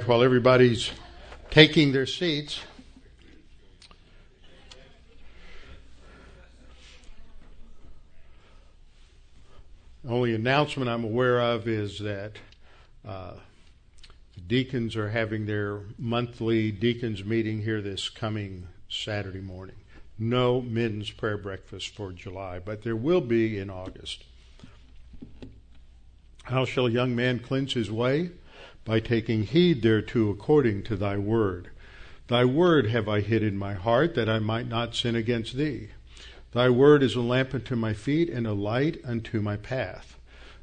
while everybody's taking their seats, the only announcement I'm aware of is that uh, the deacons are having their monthly deacons meeting here this coming Saturday morning. No men's prayer breakfast for July, but there will be in August. How shall a young man cleanse his way? By taking heed thereto according to thy word. Thy word have I hid in my heart that I might not sin against thee. Thy word is a lamp unto my feet and a light unto my path.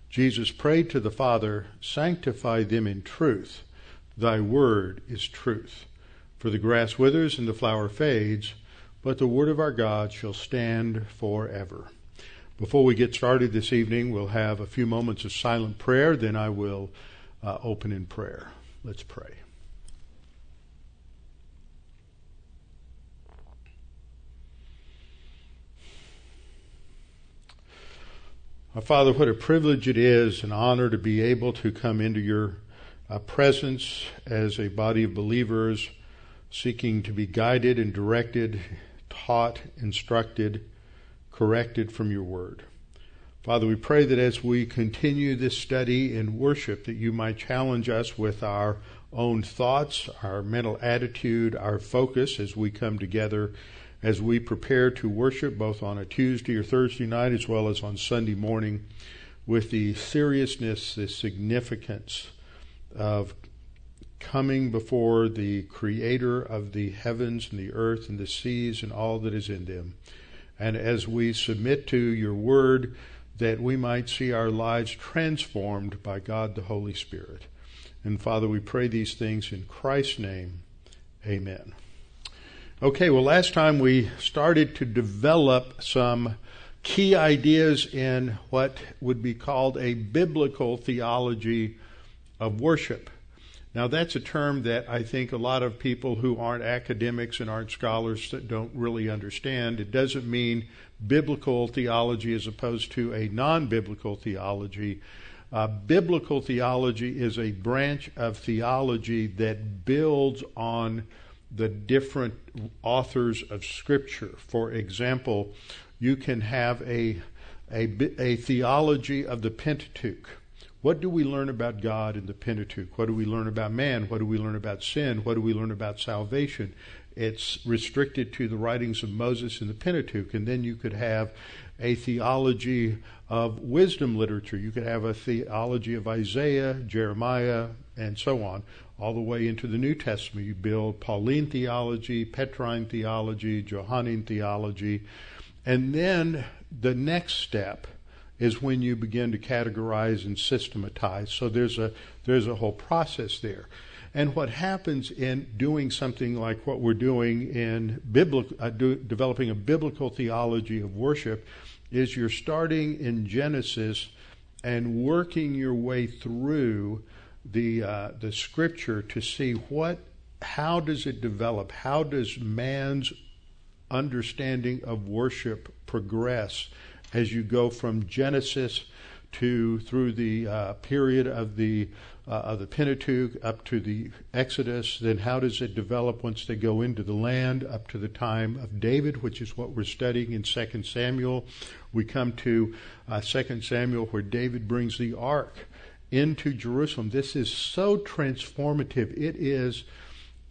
Jesus prayed to the Father, Sanctify them in truth. Thy word is truth. For the grass withers and the flower fades, but the word of our God shall stand forever. Before we get started this evening, we'll have a few moments of silent prayer, then I will uh, open in prayer. Let's pray. Our Father, what a privilege it is, an honor to be able to come into your uh, presence as a body of believers seeking to be guided and directed, taught, instructed, corrected from your word. Father, we pray that as we continue this study in worship, that you might challenge us with our own thoughts, our mental attitude, our focus as we come together, as we prepare to worship both on a Tuesday or Thursday night as well as on Sunday morning, with the seriousness, the significance of coming before the Creator of the heavens and the earth and the seas and all that is in them. And as we submit to your word, that we might see our lives transformed by God the Holy Spirit. And Father, we pray these things in Christ's name. Amen. Okay, well, last time we started to develop some key ideas in what would be called a biblical theology of worship. Now, that's a term that I think a lot of people who aren't academics and aren't scholars don't really understand. It doesn't mean biblical theology as opposed to a non biblical theology. Uh, biblical theology is a branch of theology that builds on the different authors of Scripture. For example, you can have a, a, a theology of the Pentateuch what do we learn about God in the Pentateuch? What do we learn about man? What do we learn about sin? What do we learn about salvation? It's restricted to the writings of Moses in the Pentateuch. And then you could have a theology of wisdom literature. You could have a theology of Isaiah, Jeremiah, and so on, all the way into the New Testament. You build Pauline theology, Petrine theology, Johannine theology. And then the next step is when you begin to categorize and systematize. So there's a there's a whole process there. And what happens in doing something like what we're doing in biblical, uh, do, developing a biblical theology of worship is you're starting in Genesis and working your way through the uh, the scripture to see what how does it develop how does man's understanding of worship progress as you go from Genesis to through the uh, period of the uh, of the Pentateuch up to the Exodus. Then how does it develop once they go into the land up to the time of David, which is what we're studying in Second Samuel. We come to uh, Second Samuel where David brings the ark into Jerusalem. This is so transformative. It is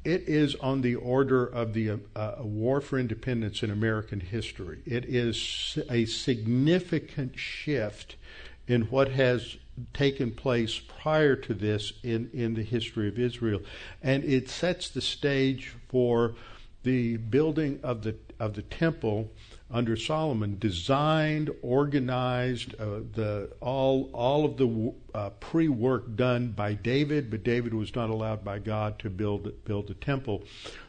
it is on the order of the uh, war for independence in American history. It is a significant shift in what has taken place prior to this in, in the history of Israel. And it sets the stage for the building of the of the temple under Solomon, designed, organized, uh, the all all of the uh, pre-work done by David, but David was not allowed by God to build build the temple.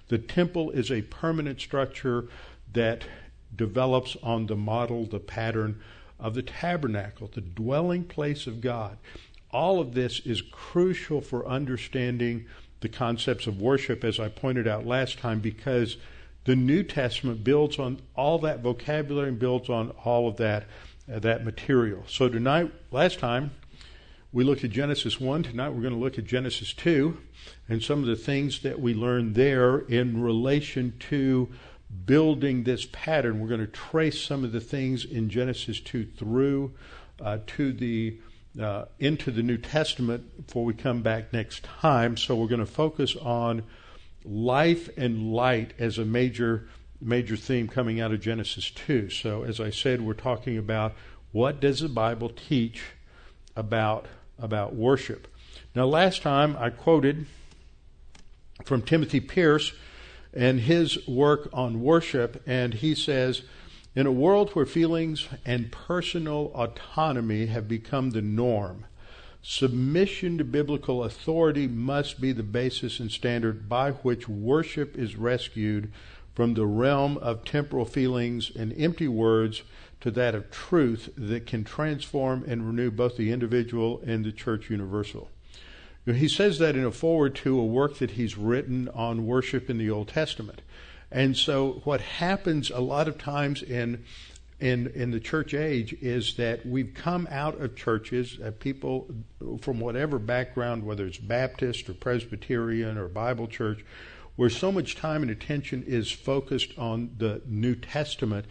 The temple is a permanent structure that develops on the model, the pattern of the tabernacle, the dwelling place of God. All of this is crucial for understanding the concepts of worship, as I pointed out last time, because the New Testament builds on all that vocabulary and builds on all of that uh, that material. So tonight, last time, We looked at Genesis 1. Tonight we're going to look at Genesis 2 and some of the things that we learned there in relation to building this pattern. We're going to trace some of the things in Genesis 2 through uh, to the uh, into the New Testament before we come back next time. So we're going to focus on life and light as a major major theme coming out of Genesis 2. So as I said, we're talking about what does the Bible teach about about worship. Now last time I quoted from Timothy Pierce and his work on worship and he says in a world where feelings and personal autonomy have become the norm, submission to biblical authority must be the basis and standard by which worship is rescued from the realm of temporal feelings and empty words to that of truth that can transform and renew both the individual and the church universal. He says that in a foreword to a work that he's written on worship in the Old Testament. And so what happens a lot of times in in in the church age is that we've come out of churches, uh, people from whatever background, whether it's Baptist or Presbyterian or Bible church, where so much time and attention is focused on the New Testament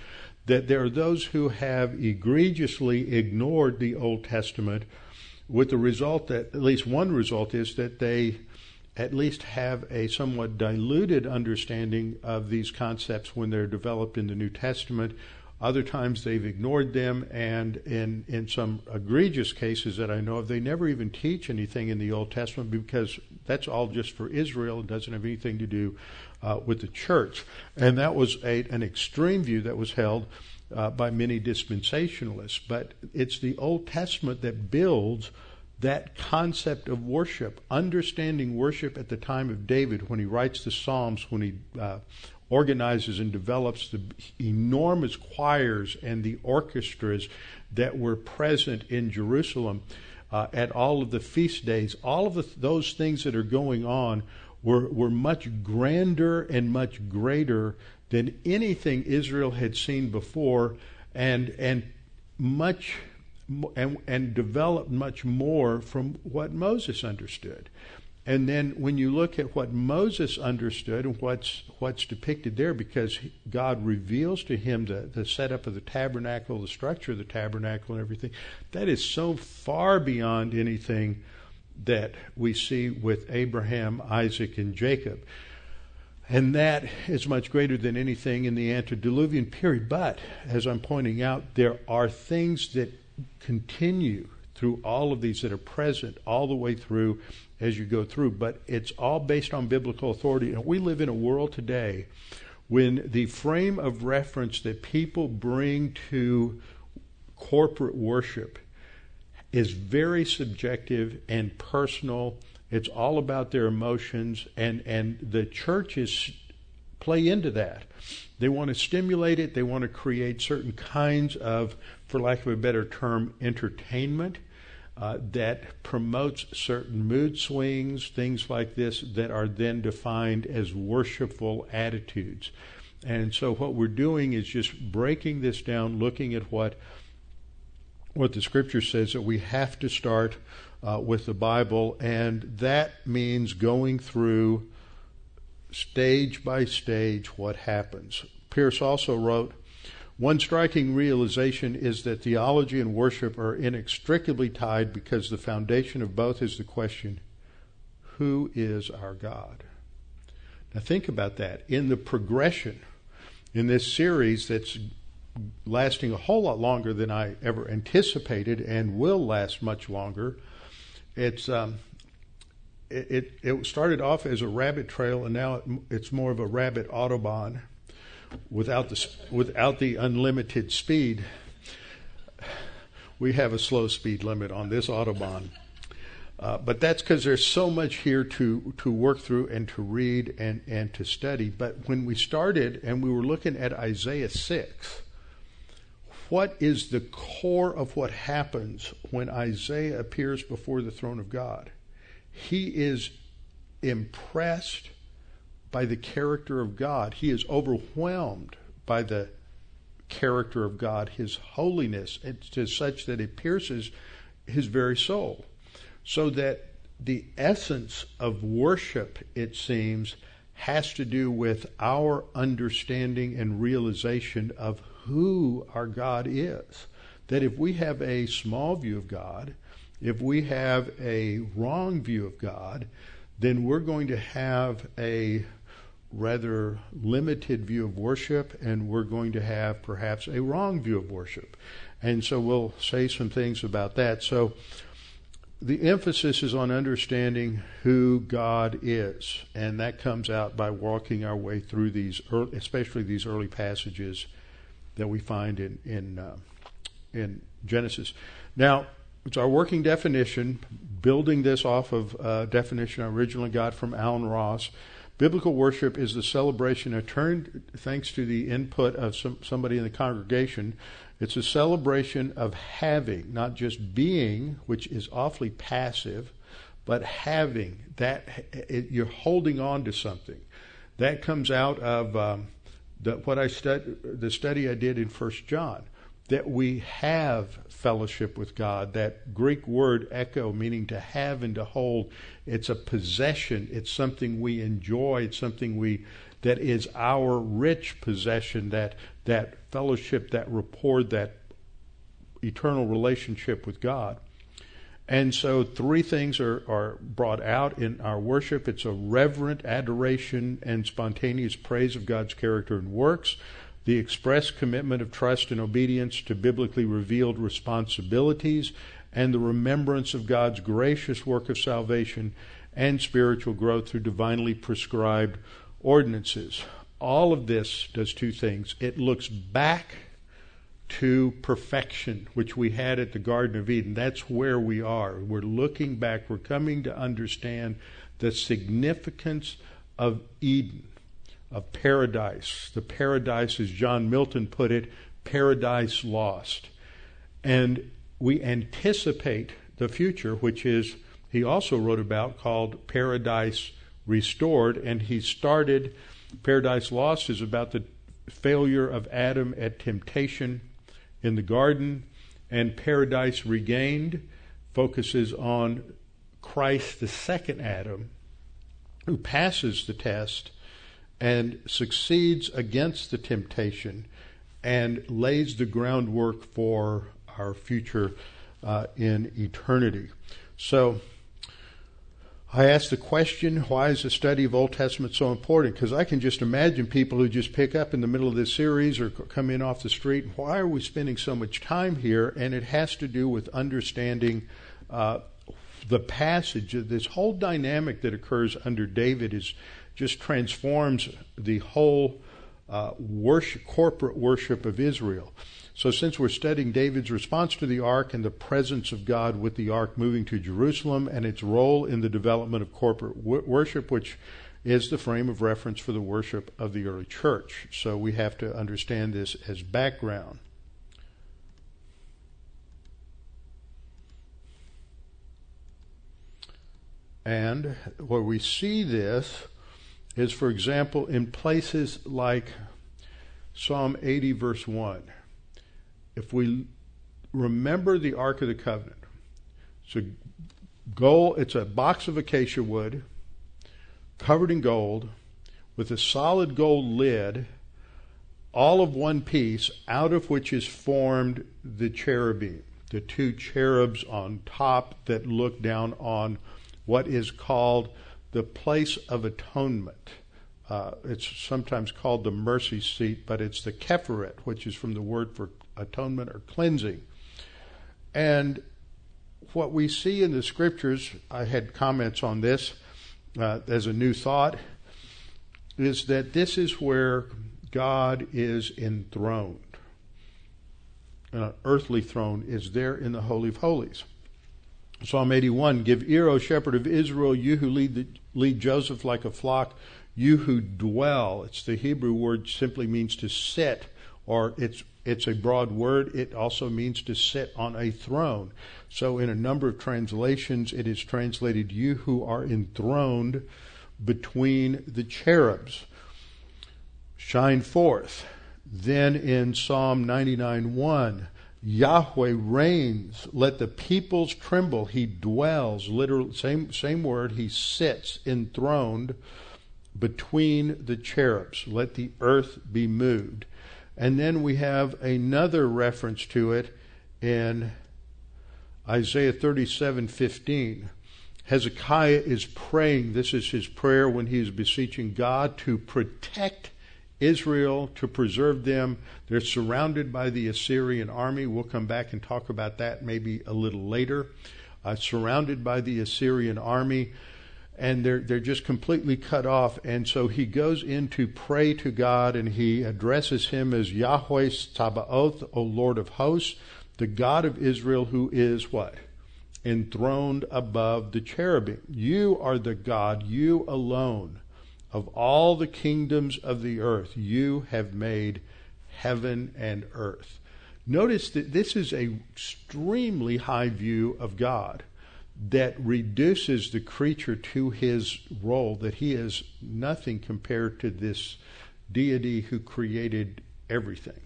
that there are those who have egregiously ignored the Old Testament, with the result that at least one result is that they at least have a somewhat diluted understanding of these concepts when they're developed in the New Testament. Other times they've ignored them, and in, in some egregious cases that I know of, they never even teach anything in the Old Testament because that's all just for Israel. It doesn't have anything to do uh, with the church. And that was a, an extreme view that was held uh, by many dispensationalists. But it's the Old Testament that builds that concept of worship, understanding worship at the time of David when he writes the Psalms, when he uh, organizes and develops the enormous choirs and the orchestras that were present in Jerusalem uh, at all of the feast days, all of the, those things that are going on were, were much grander and much greater than anything Israel had seen before, and and much and, and developed much more from what Moses understood. And then when you look at what Moses understood and what's what's depicted there, because God reveals to him the, the setup of the tabernacle, the structure of the tabernacle and everything, that is so far beyond anything that we see with Abraham, Isaac, and Jacob. And that is much greater than anything in the antediluvian period. But, as I'm pointing out, there are things that continue through all of these that are present all the way through as you go through. But it's all based on biblical authority. And we live in a world today when the frame of reference that people bring to corporate worship is very subjective and personal. It's all about their emotions, and, and the churches play into that. They want to stimulate it, they want to create certain kinds of for lack of a better term, entertainment uh, that promotes certain mood swings, things like this, that are then defined as worshipful attitudes. And so, what we're doing is just breaking this down, looking at what what the Scripture says that we have to start uh, with the Bible, and that means going through stage by stage what happens. Pierce also wrote one striking realization is that theology and worship are inextricably tied because the foundation of both is the question who is our God? Now, think about that. In the progression in this series that's lasting a whole lot longer than I ever anticipated and will last much longer, it's. Um, it, it, started off as a rabbit trail and now it, it's more of a rabbit autobahn without the without the unlimited speed, we have a slow speed limit on this autobahn. Uh, but that's because there's so much here to, to work through and to read and, and to study. But when we started and we were looking at Isaiah 6, what is the core of what happens when Isaiah appears before the throne of God? He is impressed by the character of God. He is overwhelmed by the character of God, His holiness, to such that it pierces his very soul. So that the essence of worship, it seems, has to do with our understanding and realization of who our God is. That if we have a small view of God, if we have a wrong view of God, then we're going to have a rather limited view of worship and we're going to have perhaps a wrong view of worship. And so we'll say some things about that. So the emphasis is on understanding who God is, and that comes out by walking our way through these, early, especially these early passages that we find in in uh, in Genesis. Now, it's our working definition, building this off of a definition I originally got from Allen Ross. Biblical worship is the celebration, a turn thanks to the input of some, somebody in the congregation. It's a celebration of having, not just being, which is awfully passive, but having that it, you're holding on to something. That comes out of um, the, what I stud, the study I did in First John that we have fellowship with God. That Greek word echo, meaning to have and to hold, it's a possession. It's something we enjoy. It's something we that is our rich possession. That that fellowship, that rapport, that eternal relationship with God. And so, three things are, are brought out in our worship it's a reverent adoration and spontaneous praise of God's character and works the express commitment of trust and obedience to biblically revealed responsibilities, and the remembrance of God's gracious work of salvation and spiritual growth through divinely prescribed ordinances. All of this does two things. It looks back to perfection, which we had at the Garden of Eden. That's where we are. We're looking back. We're coming to understand the significance of Eden of paradise. The paradise, as John Milton put it, paradise lost. And we anticipate the future, which is, he also wrote about, called Paradise Restored. And he started, Paradise Lost is about the failure of Adam at temptation in the garden, and Paradise Regained focuses on Christ, the second Adam, who passes the test and succeeds against the temptation and lays the groundwork for our future uh, in eternity. So, I ask the question, why is the study of Old Testament so important? Because I can just imagine people who just pick up in the middle of this series or come in off the street. Why are we spending so much time here? And it has to do with understanding uh, the passage. This whole dynamic that occurs under David is just transforms the whole uh, worship, corporate worship of Israel. So, since we're studying David's response to the ark and the presence of God with the ark moving to Jerusalem and its role in the development of corporate worship, which is the frame of reference for the worship of the early church. So, we have to understand this as background. And where we see this is, for example, in places like Psalm 80, verse 1. If we remember the Ark of the Covenant, it's a gold, it's a box of acacia wood covered in gold with a solid gold lid, all of one piece, out of which is formed the cherubim, the two cherubs on top that look down on what is called the place of atonement. Uh, it's sometimes called the mercy seat, but it's the keferet, which is from the word for atonement or cleansing. And what we see in the scriptures, I had comments on this uh, as a new thought, is that this is where God is enthroned. An earthly throne is there in the Holy of Holies. Psalm 81 Give ear, O shepherd of Israel, you who lead, the, lead Joseph like a flock, you who dwell. It's the Hebrew word simply means to sit, or it's it's a broad word. It also means to sit on a throne. So, in a number of translations, it is translated, You who are enthroned between the cherubs. Shine forth. Then in Psalm 99 1, Yahweh reigns. Let the peoples tremble. He dwells. Literal same same word. He sits enthroned between the cherubs. Let the earth be moved. And then we have another reference to it in Isaiah 37:15. Hezekiah is praying. This is his prayer when he is beseeching God to protect Israel, to preserve them. They're surrounded by the Assyrian army. We'll come back and talk about that maybe a little later. Uh, surrounded by the Assyrian army and they're they're just completely cut off. And so he goes in to pray to God, and he addresses him as Yahweh Sabaoth, O Lord of hosts, the God of Israel, who is what enthroned above the cherubim. You are the God, you alone, of all the kingdoms of the earth. You have made heaven and earth. Notice that this is an extremely high view of God that reduces the creature to his role, that he is nothing compared to this deity who created everything.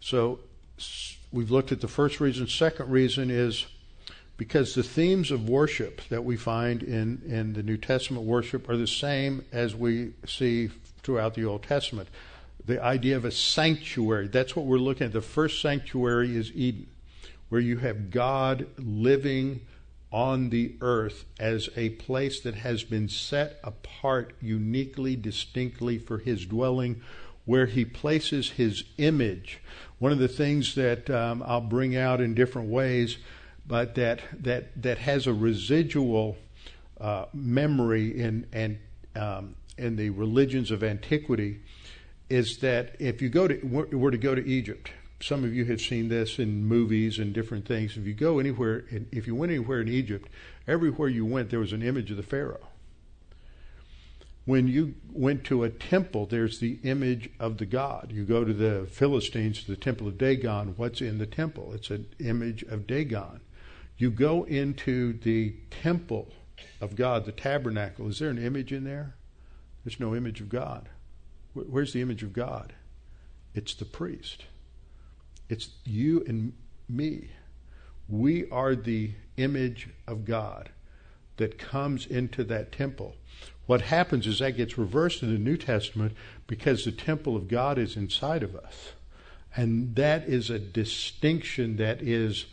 So we've looked at the first reason. Second reason is because the themes of worship that we find in, in the New Testament worship are the same as we see throughout the Old Testament. The idea of a sanctuary, that's what we're looking at. The first sanctuary is Eden where you have God living on the earth as a place that has been set apart uniquely, distinctly for his dwelling, where he places his image. One of the things that um, I'll bring out in different ways, but that that that has a residual uh, memory in and um, in the religions of antiquity, is that if you go to were to go to Egypt some of you have seen this in movies and different things. If you go anywhere, if you went anywhere in Egypt, everywhere you went, there was an image of the Pharaoh. When you went to a temple, there's the image of the god. You go to the Philistines, to the temple of Dagon. What's in the temple? It's an image of Dagon. You go into the temple of God, the tabernacle. Is there an image in there? There's no image of God. Where's the image of God? It's the priest. It's you and me. We are the image of God that comes into that temple. What happens is that gets reversed in the New Testament because the temple of God is inside of us. And that is a distinction that is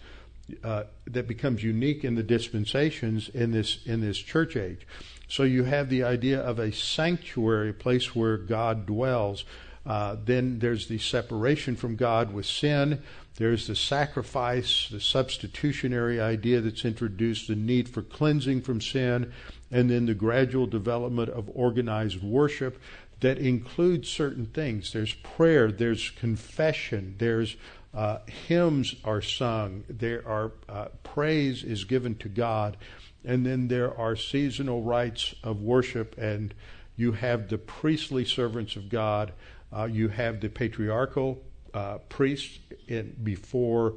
uh, that becomes unique in the dispensations in this in this church age. So you have the idea of a sanctuary, a place where God dwells, uh, then there's the separation from God with sin. There's the sacrifice, the substitutionary idea that's introduced, the need for cleansing from sin, and then the gradual development of organized worship that includes certain things. There's prayer, there's confession, there's uh, hymns are sung, there are uh, praise is given to God, and then there are seasonal rites of worship, and you have the priestly servants of God. Uh, you have the patriarchal uh, priests in, before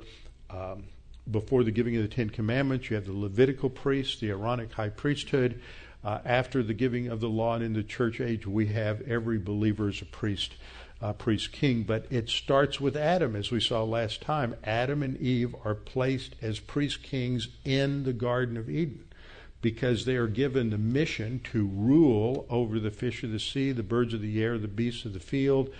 um, before the giving of the Ten Commandments. You have the Levitical priests, the Aaronic high priesthood. Uh, after the giving of the law and in the church age, we have every believer as a priest, uh, priest king. But it starts with Adam, as we saw last time. Adam and Eve are placed as priest kings in the Garden of Eden because they are given the mission to rule over the fish of the sea, the birds of the air, the beasts of the field,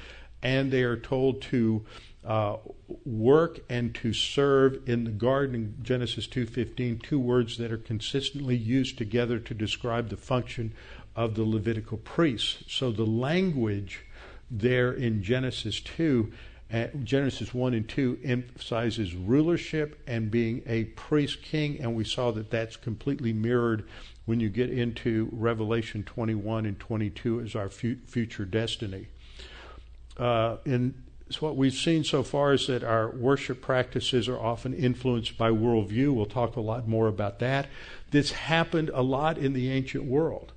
and they are told to uh, work and to serve in the garden Genesis 2:15 two words that are consistently used together to describe the function of the Levitical priests so the language there in Genesis 2 Genesis 1 and 2 emphasizes rulership and being a priest king, and we saw that that's completely mirrored when you get into Revelation 21 and 22 as our fu- future destiny. Uh, and so what we've seen so far is that our worship practices are often influenced by worldview. We'll talk a lot more about that. This happened a lot in the ancient world.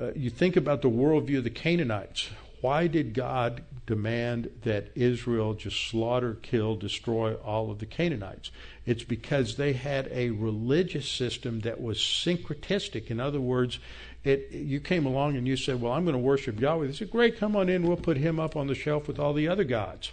Uh, you think about the worldview of the Canaanites. Why did God demand that Israel just slaughter, kill, destroy all of the Canaanites. It's because they had a religious system that was syncretistic. In other words, it, you came along and you said, Well, I'm going to worship Yahweh. They said, Great, come on in. We'll put him up on the shelf with all the other gods.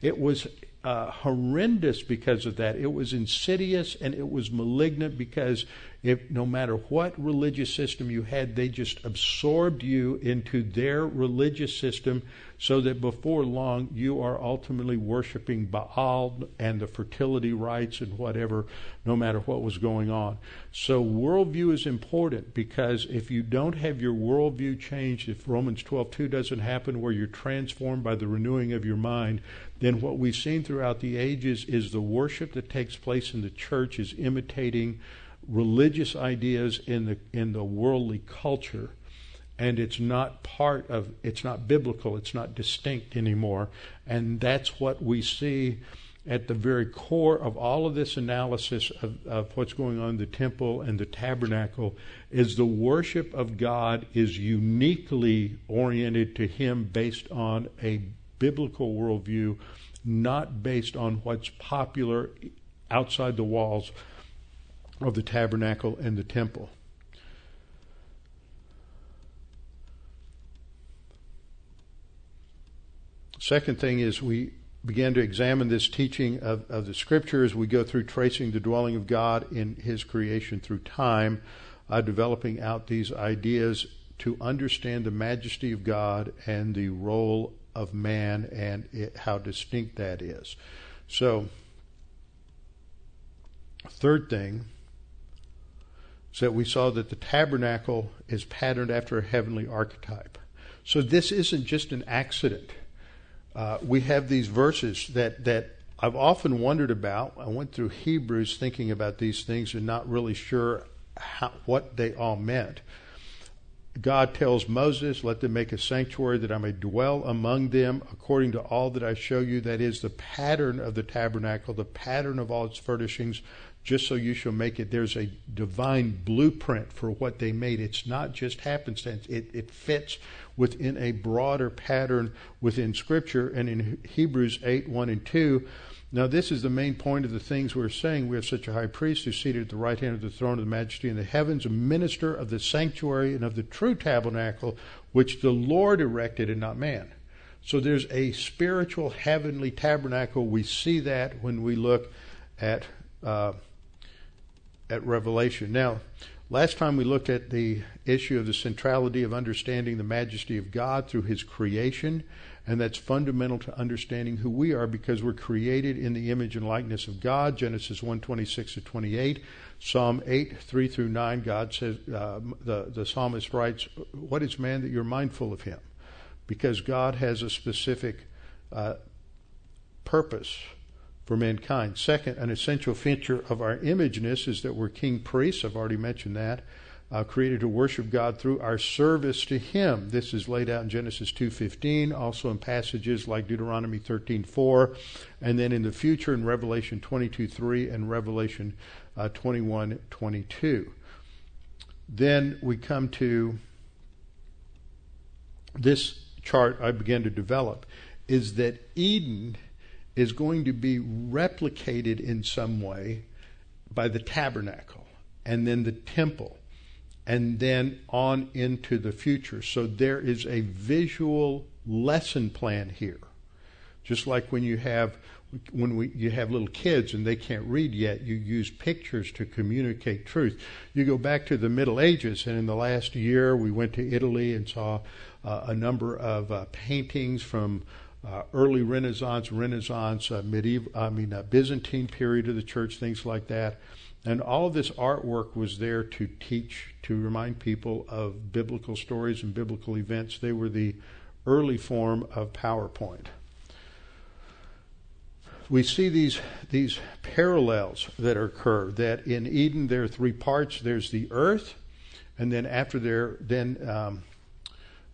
It was uh, horrendous because of that. It was insidious and it was malignant because if no matter what religious system you had, they just absorbed you into their religious system so that before long you are ultimately worshiping Baal and the fertility rites and whatever, no matter what was going on. So worldview is important because if you don't have your worldview changed, if Romans 12:2 doesn't happen where you're transformed by the renewing of your mind, then what we've seen throughout the ages is the worship that takes place in the church is imitating religious ideas in the in the worldly culture and it's not part of it's not biblical it's not distinct anymore. And that's what we see at the very core of all of this analysis of, of what's going on in the temple and the tabernacle is the worship of God is uniquely oriented to him based on a biblical worldview, not based on what's popular outside the walls of the tabernacle and the temple. Second thing is we began to examine this teaching of, of the scriptures. We go through tracing the dwelling of God in his creation through time, uh, developing out these ideas to understand the majesty of God and the role of man and it, how distinct that is. So, third thing is that we saw that the tabernacle is patterned after a heavenly archetype. So this isn't just an accident. Uh, we have these verses that, that I've often wondered about. I went through Hebrews thinking about these things and not really sure how, what they all meant. God tells Moses, Let them make a sanctuary that I may dwell among them according to all that I show you. That is the pattern of the tabernacle, the pattern of all its furnishings, just so you shall make it. There's a divine blueprint for what they made. It's not just happenstance, it, it fits within a broader pattern within Scripture. And in Hebrews 8 1 and 2, now this is the main point of the things we're saying. We have such a high priest who's seated at the right hand of the throne of the majesty in the heavens, a minister of the sanctuary and of the true tabernacle, which the Lord erected and not man. So there's a spiritual heavenly tabernacle. We see that when we look at. Uh, at Revelation. Now, last time we looked at the issue of the centrality of understanding the majesty of God through His creation, and that's fundamental to understanding who we are because we're created in the image and likeness of God. Genesis 1 26 to 28. Psalm 8, 3 through 9, God says, uh, the, the psalmist writes, What is man that you're mindful of him? Because God has a specific uh, purpose for mankind. Second, an essential feature of our imageness is that we're king priests. I've already mentioned that. Uh, created to worship God through our service to Him. This is laid out in Genesis 2:15, also in passages like Deuteronomy 13:4, and then in the future in Revelation 22:3 and Revelation uh, 21:22. Then we come to this chart I began to develop is that Eden is going to be replicated in some way by the tabernacle and then the temple and then on into the future. So there is a visual lesson plan here. Just like when you have when we, you have little kids and they can't read yet, you use pictures to communicate truth. You go back to the Middle Ages, and in the last year, we went to Italy and saw uh, a number of uh, paintings from uh, early Renaissance, Renaissance, uh, medieval, I mean, uh, Byzantine period of the church, things like that. And all of this artwork was there to teach, to remind people of biblical stories and biblical events. They were the early form of PowerPoint. We see these these parallels that occur. That in Eden there are three parts. There's the earth, and then after there, then um,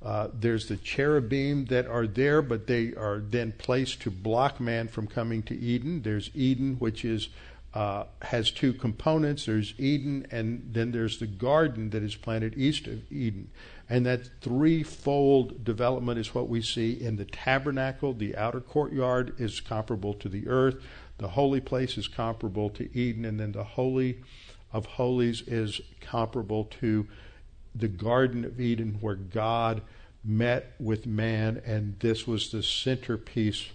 uh, there's the cherubim that are there, but they are then placed to block man from coming to Eden. There's Eden, which is uh, has two components. There's Eden, and then there's the garden that is planted east of Eden. And that threefold development is what we see in the tabernacle. The outer courtyard is comparable to the earth. The holy place is comparable to Eden, and then the holy of holies is comparable to the Garden of Eden where God met with man, and this was the centerpiece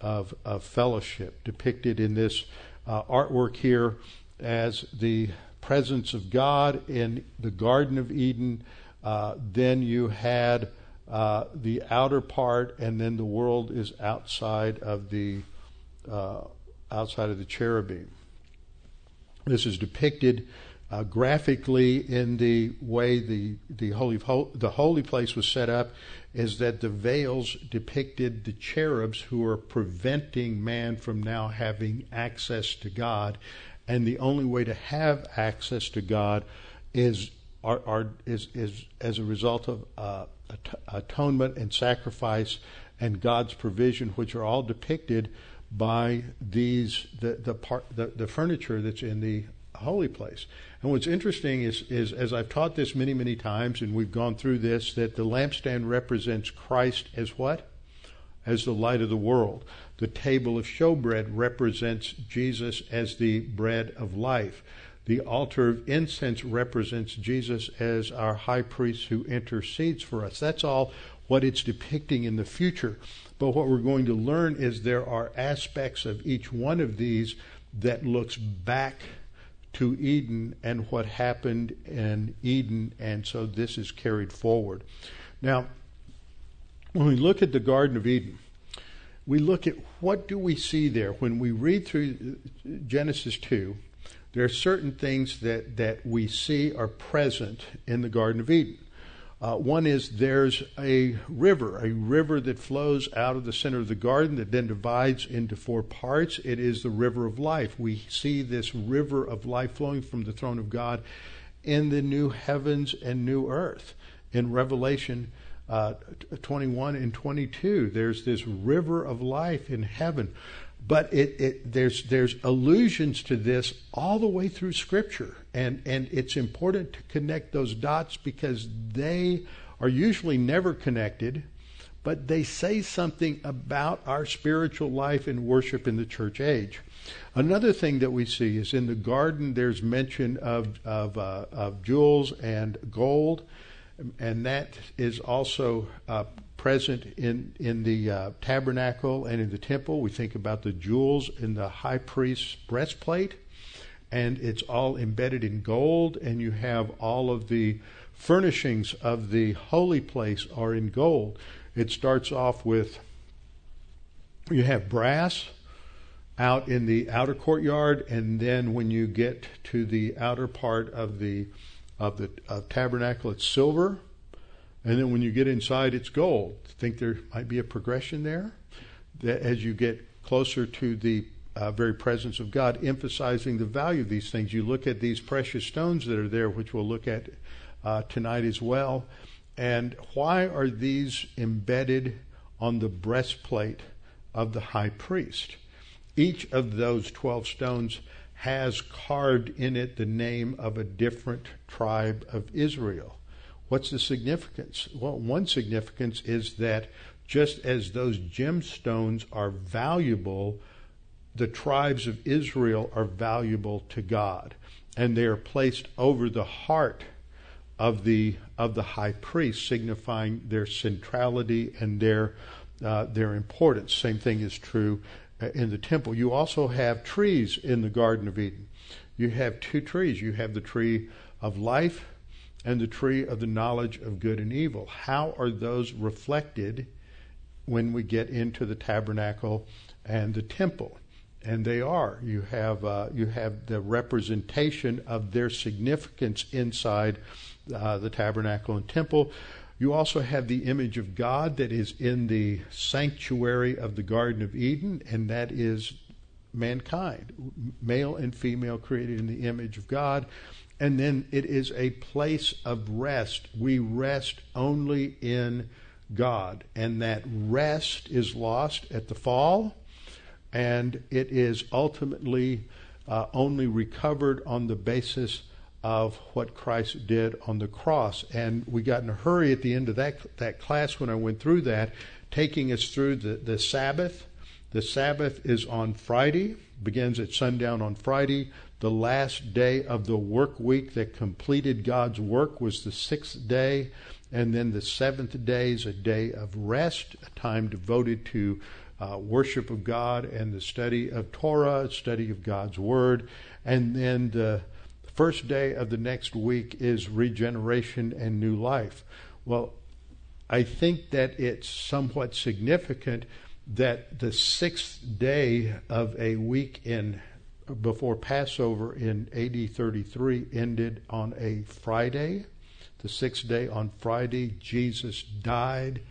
of, of fellowship, depicted in this uh, artwork here as the presence of God in the Garden of Eden. Uh, then you had uh, the outer part, and then the world is outside of the uh, outside of the cherubim. This is depicted uh, graphically in the way the the holy the holy place was set up, is that the veils depicted the cherubs who are preventing man from now having access to God, and the only way to have access to God is are, are is is as a result of uh, atonement and sacrifice and God's provision, which are all depicted by these the the part the, the furniture that's in the holy place. And what's interesting is, is, as I've taught this many, many times, and we've gone through this, that the lampstand represents Christ as what? As the light of the world. The table of showbread represents Jesus as the bread of life. The altar of incense represents Jesus as our high priest who intercedes for us. That's all what it's depicting in the future. But what we're going to learn is there are aspects of each one of these that looks back to Eden and what happened in Eden, and so this is carried forward. Now, when we look at the Garden of Eden, we look at what do we see there when we read through Genesis 2 there are certain things that, that we see are present in the Garden of Eden. Uh, one is there's a river, a river that flows out of the center of the garden that then divides into four parts. It is the river of life. We see this river of life flowing from the throne of God in the new heavens and new earth. In Revelation uh, 21 and 22, there's this river of life in heaven but it, it, there's there's allusions to this all the way through Scripture, and and it's important to connect those dots because they are usually never connected, but they say something about our spiritual life and worship in the church age. Another thing that we see is in the garden. There's mention of of, uh, of jewels and gold, and that is also uh, present in, in the uh, tabernacle and in the temple. We think about the jewels in the high priest's breastplate, and it's all embedded in gold, and you have all of the furnishings of the holy place are in gold. It starts off with you have brass out in the outer courtyard, and then when you get to the outer part of the of the of tabernacle, it's silver and then when you get inside, it's gold. Think there might be a progression there? That as you get closer to the uh, very presence of God, emphasizing the value of these things. You look at these precious stones that are there, which we'll look at uh, tonight as well. And why are these embedded on the breastplate of the high priest? Each of those 12 stones has carved in it the name of a different tribe of Israel. What's the significance? Well, one significance is that just as those gemstones are valuable, the tribes of Israel are valuable to God, and they are placed over the heart of the of the high priest, signifying their centrality and their uh, their importance. Same thing is true in the temple. You also have trees in the Garden of Eden. You have two trees. You have the tree of life and the tree of the knowledge of good and evil. How are those reflected when we get into the tabernacle and the temple? And they are. You have uh, you have the representation of their significance inside uh, the tabernacle and temple. You also have the image of God that is in the sanctuary of the Garden of Eden, and that is mankind, male and female created in the image of God. And then it is a place of rest. We rest only in God. And that rest is lost at the fall, and it is ultimately uh, only recovered on the basis of what Christ did on the cross. And we got in a hurry at the end of that, that class when I went through that, taking us through the, the Sabbath. The Sabbath is on Friday, begins at sundown on Friday. The last day of the work week that completed God's work was the sixth day, and then the seventh day is a day of rest, a time devoted to uh, worship of God and the study of Torah, study of God's Word. And then the first day of the next week is regeneration and new life. Well, I think that it's somewhat significant that the sixth day of a week in before Passover in AD 33 ended on a Friday. The sixth day on Friday, Jesus died.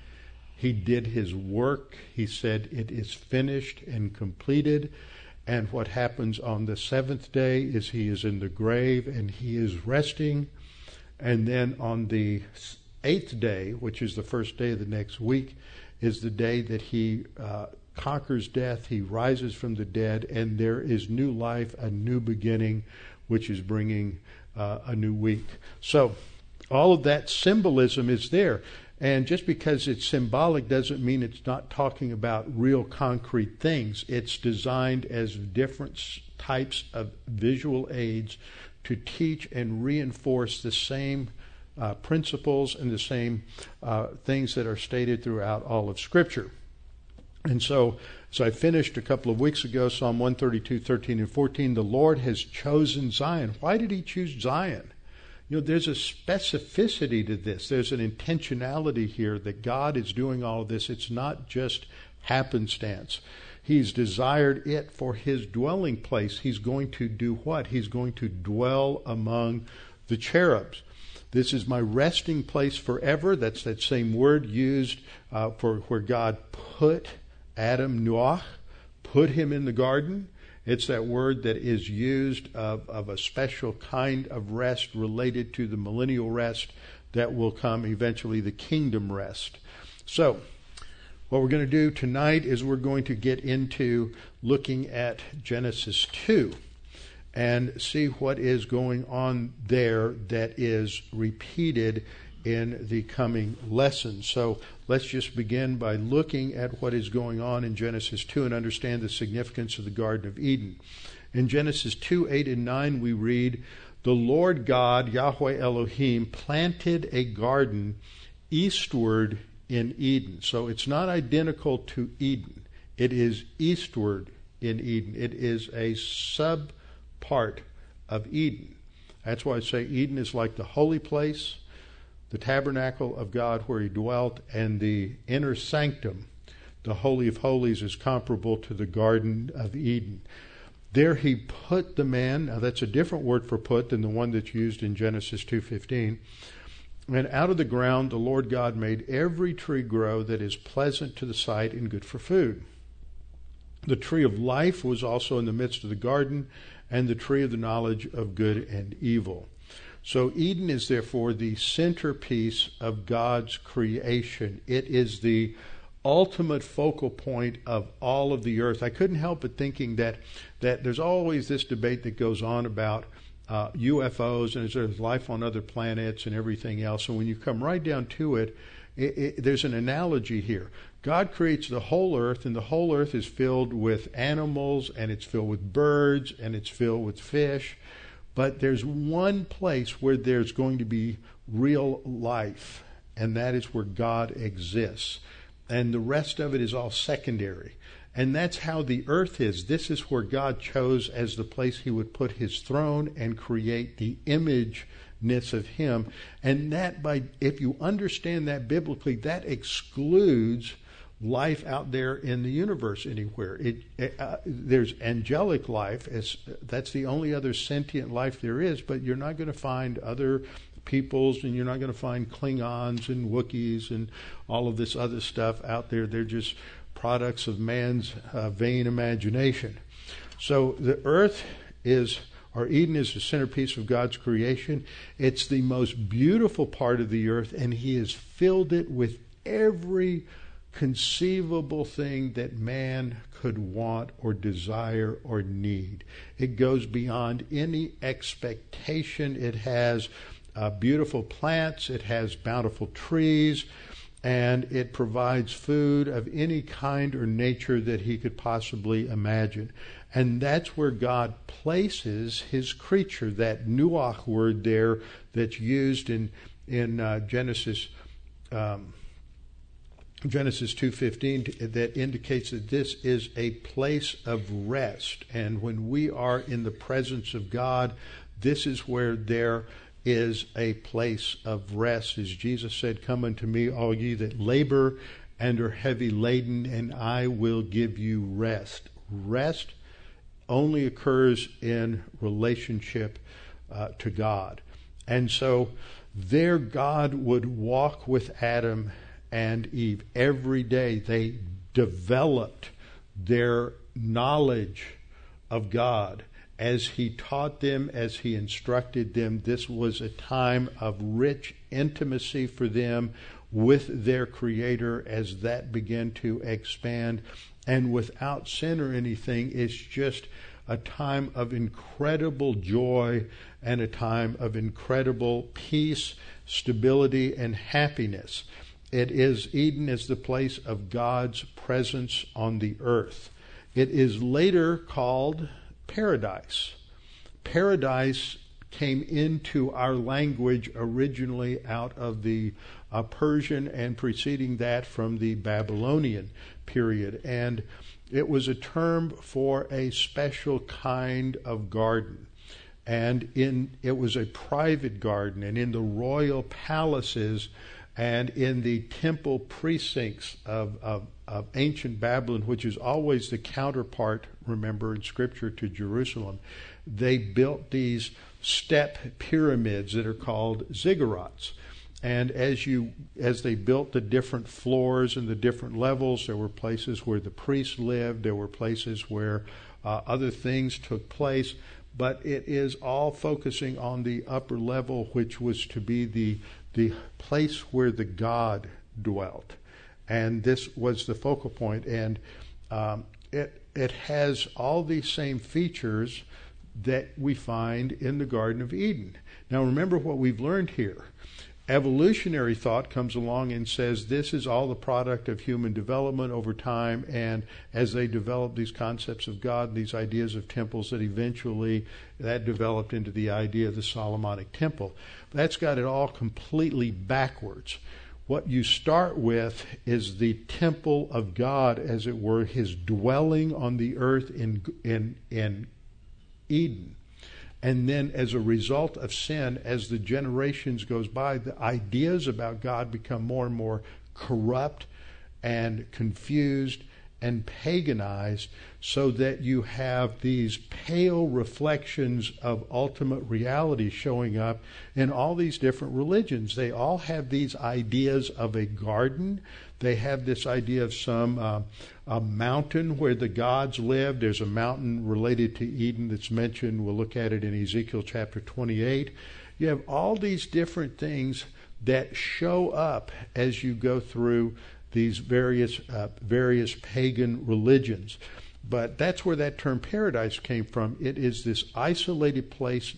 He did his work. He said, It is finished and completed. And what happens on the seventh day is he is in the grave and he is resting. And then on the eighth day, which is the first day of the next week, is the day that he uh, conquers death, he rises from the dead, and there is new life, a new beginning, which is bringing uh, a new week. So, all of that symbolism is there. And just because it's symbolic doesn't mean it's not talking about real concrete things. It's designed as different types of visual aids to teach and reinforce the same uh, principles and the same uh, things that are stated throughout all of Scripture. And so, so I finished a couple of weeks ago, Psalm 132, 13, and 14. The Lord has chosen Zion. Why did he choose Zion? You know, there's a specificity to this. There's an intentionality here that God is doing all of this. It's not just happenstance. He's desired it for his dwelling place. He's going to do what? He's going to dwell among the cherubs. This is my resting place forever. That's that same word used uh, for where God put Adam nuach, put him in the garden. It's that word that is used of, of a special kind of rest related to the millennial rest that will come eventually, the kingdom rest. So, what we're going to do tonight is we're going to get into looking at Genesis 2 and see what is going on there that is repeated in the coming lessons. So let's just begin by looking at what is going on in Genesis 2 and understand the significance of the Garden of Eden. In Genesis 2 8 and 9, we read, The Lord God, Yahweh Elohim, planted a garden eastward in Eden. So it's not identical to Eden, it is eastward in Eden. It is a sub part of Eden. That's why I say Eden is like the holy place, the tabernacle of God where he dwelt, and the inner sanctum, the Holy of Holies, is comparable to the Garden of Eden. There he put the man, now that's a different word for put than the one that's used in Genesis 2:15. And out of the ground the Lord God made every tree grow that is pleasant to the sight and good for food. The tree of life was also in the midst of the garden, and the tree of the knowledge of good and evil. So Eden is therefore the centerpiece of God's creation. It is the ultimate focal point of all of the earth. I couldn't help but thinking that that there's always this debate that goes on about uh, UFOs and is there life on other planets and everything else. And when you come right down to it, it, it, there's an analogy here. God creates the whole earth, and the whole earth is filled with animals, and it's filled with birds, and it's filled with fish. But there's one place where there's going to be real life, and that is where God exists. And the rest of it is all secondary. And that's how the earth is. This is where God chose as the place he would put his throne and create the image ness of him and that by if you understand that biblically that excludes life out there in the universe anywhere. It, uh, there's angelic life as that's the only other sentient life there is but you're not going to find other peoples and you're not going to find klingons and wookiees and all of this other stuff out there. They're just products of man's uh, vain imagination. So the earth is or Eden is the centerpiece of God's creation. It's the most beautiful part of the earth, and He has filled it with every conceivable thing that man could want or desire or need. It goes beyond any expectation. It has uh, beautiful plants, it has bountiful trees, and it provides food of any kind or nature that he could possibly imagine. And that's where God places his creature, that nuach word there that's used in, in uh, Genesis um, Genesis 2:15 that indicates that this is a place of rest. And when we are in the presence of God this is where there is a place of rest. As Jesus said come unto me all ye that labor and are heavy laden and I will give you rest. Rest only occurs in relationship uh, to God. And so there God would walk with Adam and Eve. Every day they developed their knowledge of God as He taught them, as He instructed them. This was a time of rich intimacy for them with their Creator as that began to expand. And without sin or anything, it's just a time of incredible joy and a time of incredible peace, stability, and happiness. It is Eden is the place of God's presence on the earth. It is later called paradise. Paradise came into our language originally out of the uh, Persian and preceding that from the Babylonian period. And it was a term for a special kind of garden. And in it was a private garden, and in the royal palaces, and in the temple precincts of, of, of, ancient Babylon, which is always the counterpart, remember, in Scripture to Jerusalem, they built these step pyramids that are called ziggurats. And as you as they built the different floors and the different levels, there were places where the priests lived, there were places where uh, other things took place, but it is all focusing on the upper level, which was to be the the place where the God dwelt. And this was the focal point. And um, it, it has all these same features that we find in the Garden of Eden. Now, remember what we've learned here. Evolutionary thought comes along and says this is all the product of human development over time, and as they developed these concepts of God these ideas of temples, that eventually that developed into the idea of the Solomonic temple. That's got it all completely backwards. What you start with is the temple of God, as it were, his dwelling on the earth in, in, in Eden. And then, as a result of sin, as the generations goes by, the ideas about God become more and more corrupt and confused and paganized so that you have these pale reflections of ultimate reality showing up in all these different religions. They all have these ideas of a garden. They have this idea of some uh, a mountain where the gods live. There's a mountain related to Eden that's mentioned. We'll look at it in Ezekiel chapter 28. You have all these different things that show up as you go through these various uh, various pagan religions. But that's where that term paradise came from. It is this isolated place.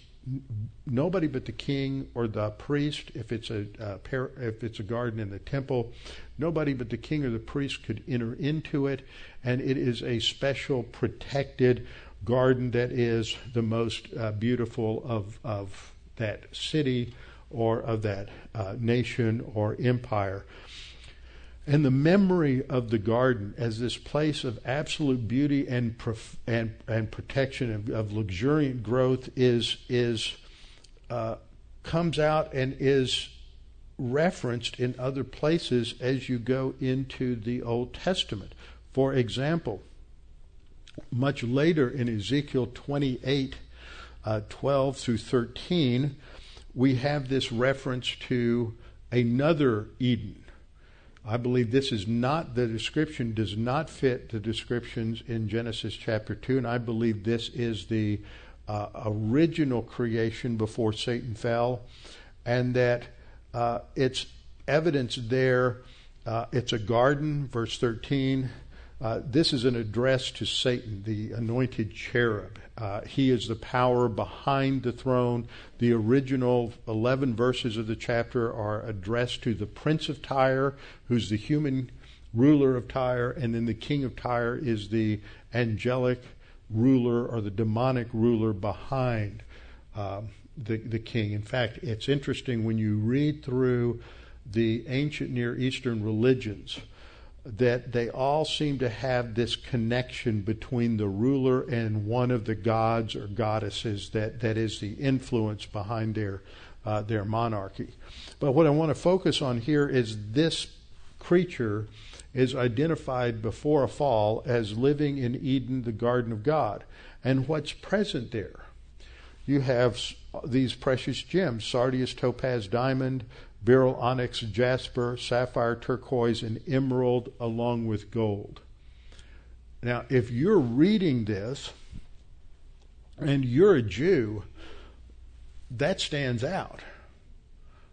Nobody but the king or the priest, if it's a uh, par- if it's a garden in the temple, nobody but the king or the priest could enter into it, and it is a special protected garden that is the most uh, beautiful of of that city or of that uh, nation or empire. And the memory of the garden as this place of absolute beauty and and, and protection of, of, luxuriant growth is is uh, comes out and is referenced in other places as you go into the Old Testament. For example, much later in Ezekiel 28, uh, 12 through 13, we have this reference to another Eden I believe this is not, the description does not fit the descriptions in Genesis chapter 2, and I believe this is the uh, original creation before Satan fell, and that uh, it's evidence there. Uh, it's a garden, verse 13. Uh, this is an address to Satan, the anointed cherub. Uh, he is the power behind the throne. The original 11 verses of the chapter are addressed to the prince of Tyre, who's the human ruler of Tyre, and then the king of Tyre is the angelic ruler or the demonic ruler behind um, the, the king. In fact, it's interesting when you read through the ancient Near Eastern religions that they all seem to have this connection between the ruler and one of the gods or goddesses that, that is the influence behind their uh, their monarchy. But what I want to focus on here is this creature is identified before a fall as living in Eden, the garden of God, and what's present there. You have these precious gems sardius, topaz, diamond, beryl, onyx, jasper, sapphire, turquoise, and emerald, along with gold. Now, if you're reading this and you're a Jew, that stands out.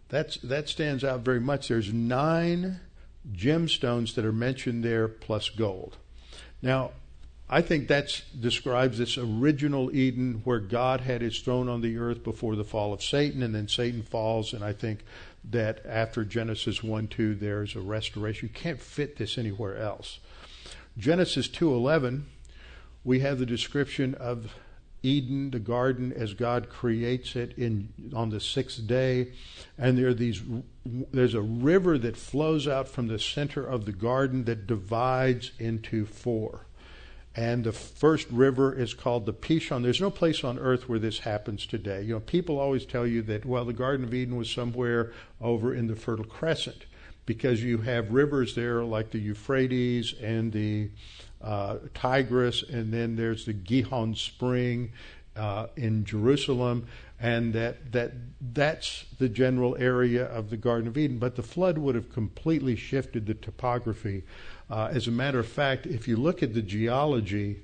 That's, that stands out very much. There's nine gemstones that are mentioned there plus gold. Now, I think that describes this original Eden where God had his throne on the earth before the fall of Satan, and then Satan falls, and I think that after Genesis 1 2, there's a restoration. You can't fit this anywhere else. Genesis 2:11, we have the description of Eden, the garden, as God creates it in on the sixth day, and there these. There's a river that flows out from the center of the garden that divides into four. And the first river is called the Pishon. There's no place on earth where this happens today. You know, people always tell you that, well, the Garden of Eden was somewhere over in the Fertile Crescent because you have rivers there like the Euphrates and the uh, Tigris, and then there's the Gihon Spring uh, in Jerusalem, and that that that's the general area of the Garden of Eden. But the flood would have completely shifted the topography. Uh, as a matter of fact, if you look at the geology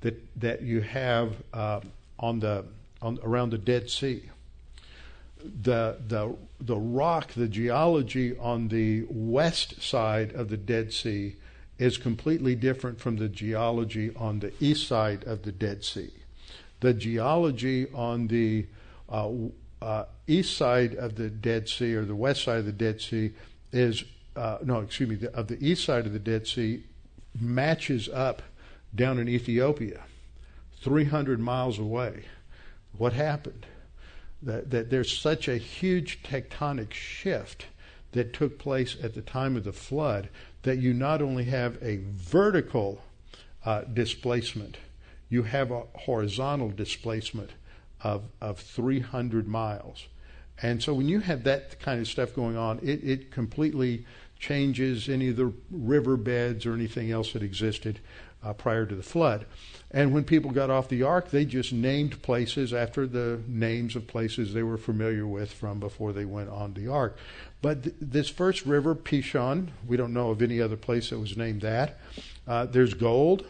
that that you have uh, on the on around the Dead Sea, the the the rock, the geology on the west side of the Dead Sea is completely different from the geology on the east side of the Dead Sea. The geology on the uh, uh, east side of the Dead Sea or the west side of the Dead Sea is uh, no, excuse me, the, of the east side of the Dead Sea matches up down in Ethiopia, 300 miles away. What happened? That, that there's such a huge tectonic shift that took place at the time of the flood that you not only have a vertical uh, displacement, you have a horizontal displacement of, of 300 miles. And so when you have that kind of stuff going on, it, it completely changes any of the riverbeds or anything else that existed uh, prior to the flood. And when people got off the ark, they just named places after the names of places they were familiar with from before they went on the ark. But th- this first river, Pishon, we don't know of any other place that was named that. Uh, there's gold.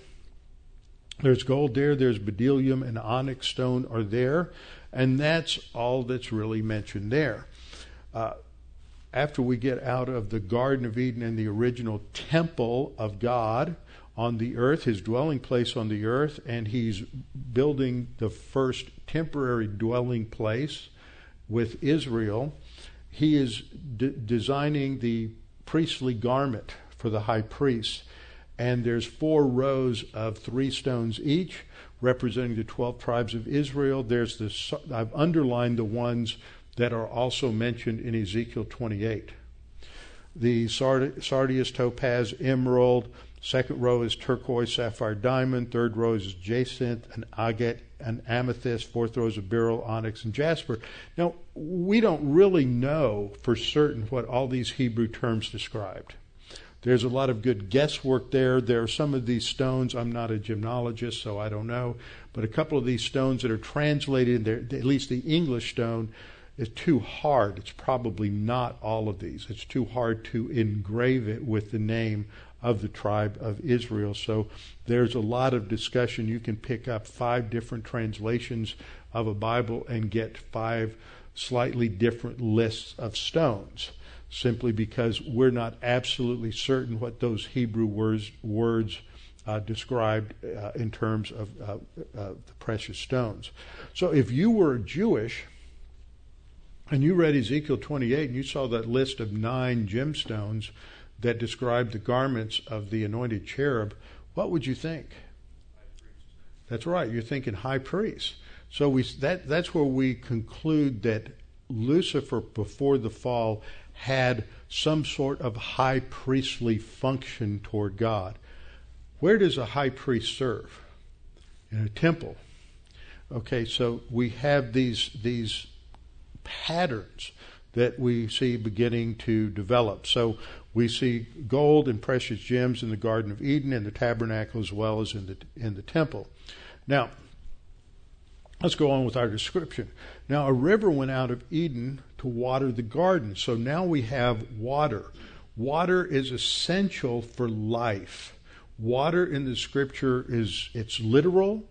There's gold there. There's bdellium and onyx stone are there. And that's all that's really mentioned there. Uh, after we get out of the Garden of Eden and the original temple of God on the earth, his dwelling place on the earth, and he's building the first temporary dwelling place with Israel he is de- designing the priestly garment for the high priest. And there's four rows of three stones each, representing the 12 tribes of Israel. There's the, I've underlined the ones that are also mentioned in Ezekiel 28. The sardius, topaz, emerald, Second row is turquoise, sapphire, diamond. Third row is jacinth, and agate, and amethyst. Fourth row is beryl, onyx, and jasper. Now, we don't really know for certain what all these Hebrew terms described. There's a lot of good guesswork there. There are some of these stones, I'm not a gemologist, so I don't know, but a couple of these stones that are translated, at least the English stone, is too hard. It's probably not all of these. It's too hard to engrave it with the name of the tribe of Israel. So there's a lot of discussion. You can pick up five different translations of a Bible and get five slightly different lists of stones simply because we're not absolutely certain what those Hebrew words, words uh, described uh, in terms of uh, uh the precious stones. So if you were Jewish and you read Ezekiel 28 and you saw that list of nine gemstones, that described the garments of the anointed cherub, what would you think? That's right. You're thinking high priest. So we that that's where we conclude that Lucifer before the fall had some sort of high priestly function toward God. Where does a high priest serve? In a temple. Okay, so we have these these patterns that we see beginning to develop. So we see gold and precious gems in the Garden of Eden and the tabernacle as well as in the in the temple. Now, let's go on with our description. Now, a river went out of Eden to water the garden. So now we have water. Water is essential for life. Water in the scripture is it's literal,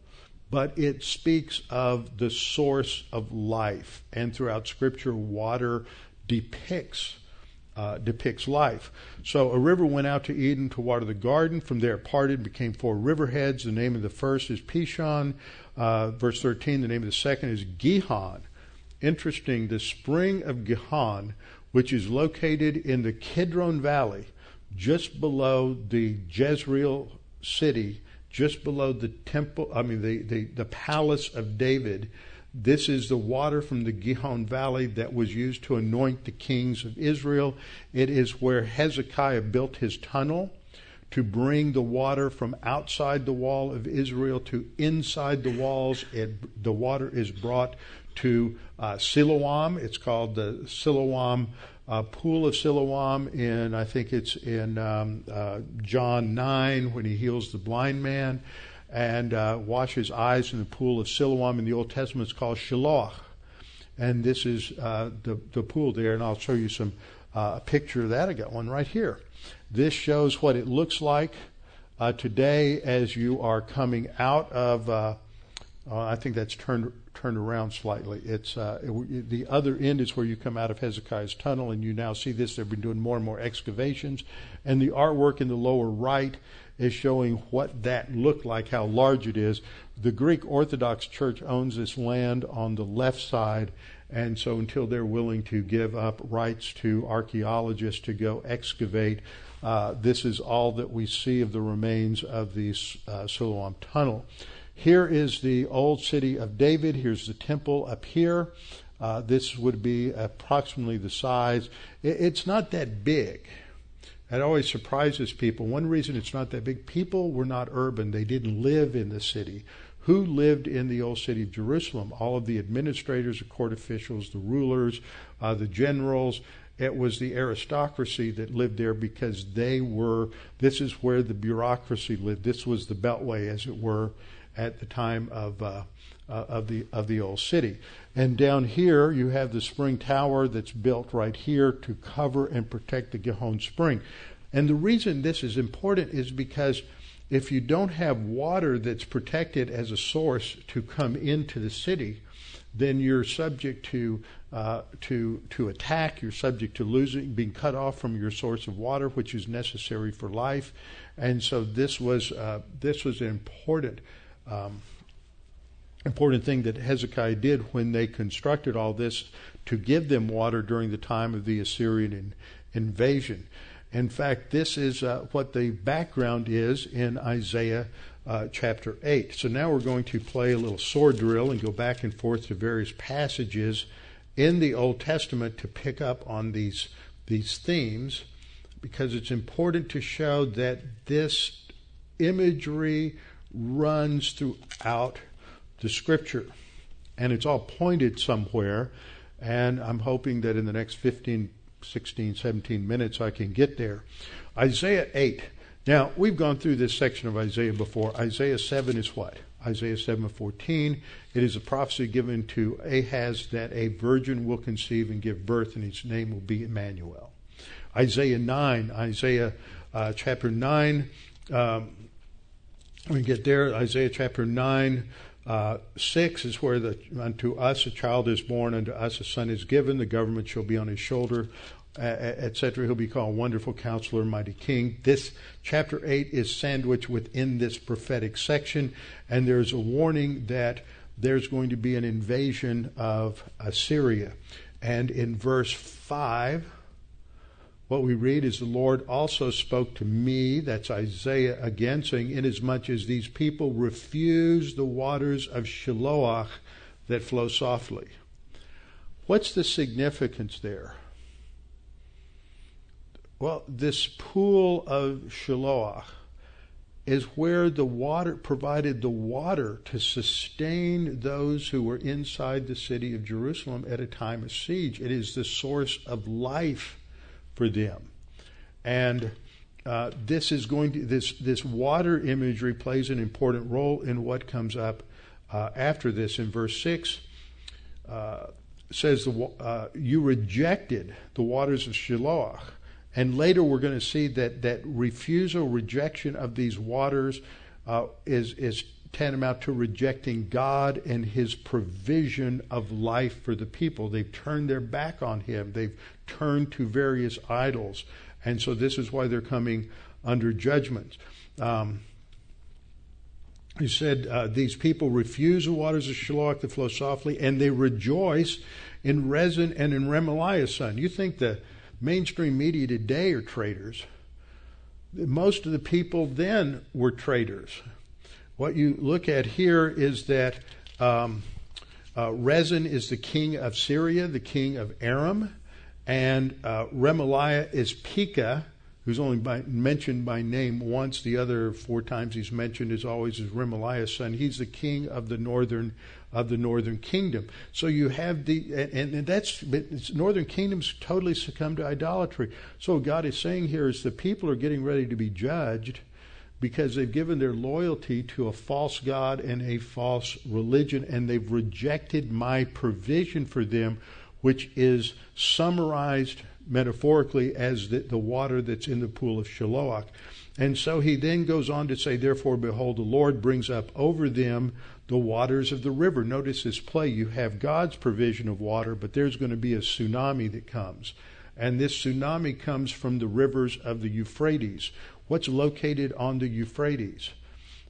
but it speaks of the source of life. And throughout scripture, water depicts uh, depicts life. So a river went out to Eden to water the garden. From there it parted, and became four riverheads. The name of the first is Pishon. Uh, verse 13, the name of the second is Gihon. Interesting, the spring of Gihon, which is located in the Kidron Valley, just below the Jebusite city, just below the temple, I mean, the, the, the palace of David this is the water from the Gihon Valley that was used to anoint the kings of Israel. It is where Hezekiah built his tunnel to bring the water from outside the wall of Israel to inside the walls. It, the water is brought to uh, Siloam. It's called the Siloam uh, pool of Siloam in, I think it's in um, uh, John 9 when he heals the blind man and uh, wash his eyes in the pool of Siloam in the Old Testament. It's called Shiloh. And this is uh, the, the pool there, and I'll show you some uh, a picture of that. I got one right here. This shows what it looks like uh, today as you are coming out of. Uh, uh, I think that's turned turned around slightly. It's it, the other end is where you come out of Hezekiah's tunnel, and you now see this. They've been doing more and more excavations, and the artwork in the lower right is showing what that looked like, how large it is. The Greek Orthodox Church owns this land on the left side, and so until they're willing to give up rights to archaeologists to go excavate, uh, this is all that we see of the remains of the uh, Siloam Tunnel. Here is the old city of David. Here's the temple up here. Uh, this would be approximately the size. It, it's not that big. It always surprises people. One reason it's not that big, people were not urban. They didn't live in the city. Who lived in the old city of Jerusalem? All of the administrators, the court officials, the rulers, uh, the generals. It was the aristocracy that lived there because they were, this is where the bureaucracy lived. This was the beltway, as it were, at the time of, uh, uh, of, the, of the old city. And down here, you have the spring tower that's built right here to cover and protect the Gihon Spring. And the reason this is important is because if you don't have water that's protected as a source to come into the city, then you're subject to uh, to to attack. You're subject to losing, being cut off from your source of water, which is necessary for life. And so this was uh, this was important um, important thing that Hezekiah did when they constructed all this to give them water during the time of the Assyrian in, invasion. In fact, this is uh, what the background is in Isaiah uh, chapter 8. So now we're going to play a little sword drill and go back and forth to various passages in the Old Testament to pick up on these, these themes because it's important to show that this imagery runs throughout the scripture. And it's all pointed somewhere. And I'm hoping that in the next 15, 16, 17 minutes I can get there. Isaiah 8. Now, we've gone through this section of Isaiah before. Isaiah 7 is what? Isaiah 7:14. It is a prophecy given to Ahaz that a virgin will conceive and give birth, and his name will be Emmanuel. Isaiah 9, Isaiah uh, chapter 9. Um, we get there. Isaiah chapter 9, uh, six is where the unto us a child is born, unto us a son is given, the government shall be on his shoulder, etc. He'll be called Wonderful Counselor, Mighty King. This chapter eight is sandwiched within this prophetic section, and there's a warning that there's going to be an invasion of Assyria. And in verse five, what we read is the Lord also spoke to me, that's Isaiah again, saying, Inasmuch as these people refuse the waters of Shiloach that flow softly. What's the significance there? Well, this pool of Shiloah is where the water provided the water to sustain those who were inside the city of Jerusalem at a time of siege. It is the source of life for them. And uh, this is going to this this water imagery plays an important role in what comes up uh, after this in verse six. Uh, says the, uh, you rejected the waters of Shiloah and later we're going to see that, that refusal, rejection of these waters uh, is, is tantamount to rejecting God and his provision of life for the people. They've turned their back on him, they've turned to various idols. And so this is why they're coming under judgment. Um, he said, uh, These people refuse the waters of Shiloah to flow softly, and they rejoice in Rezin and in Remaliah's son. You think the mainstream media today are traitors. Most of the people then were traitors. What you look at here is that um, uh, Rezin is the king of Syria, the king of Aram, and uh, Remaliah is Pekah, who's only by, mentioned by name once. The other four times he's mentioned is always as Remaliah's son. He's the king of the northern of the northern kingdom. So you have the and, and that's northern kingdoms totally succumb to idolatry. So God is saying here is the people are getting ready to be judged because they've given their loyalty to a false God and a false religion, and they've rejected my provision for them, which is summarized metaphorically as the, the water that's in the pool of Shiloah. And so he then goes on to say, Therefore, behold, the Lord brings up over them the waters of the river. Notice this play. You have God's provision of water, but there's going to be a tsunami that comes. And this tsunami comes from the rivers of the Euphrates. What's located on the Euphrates?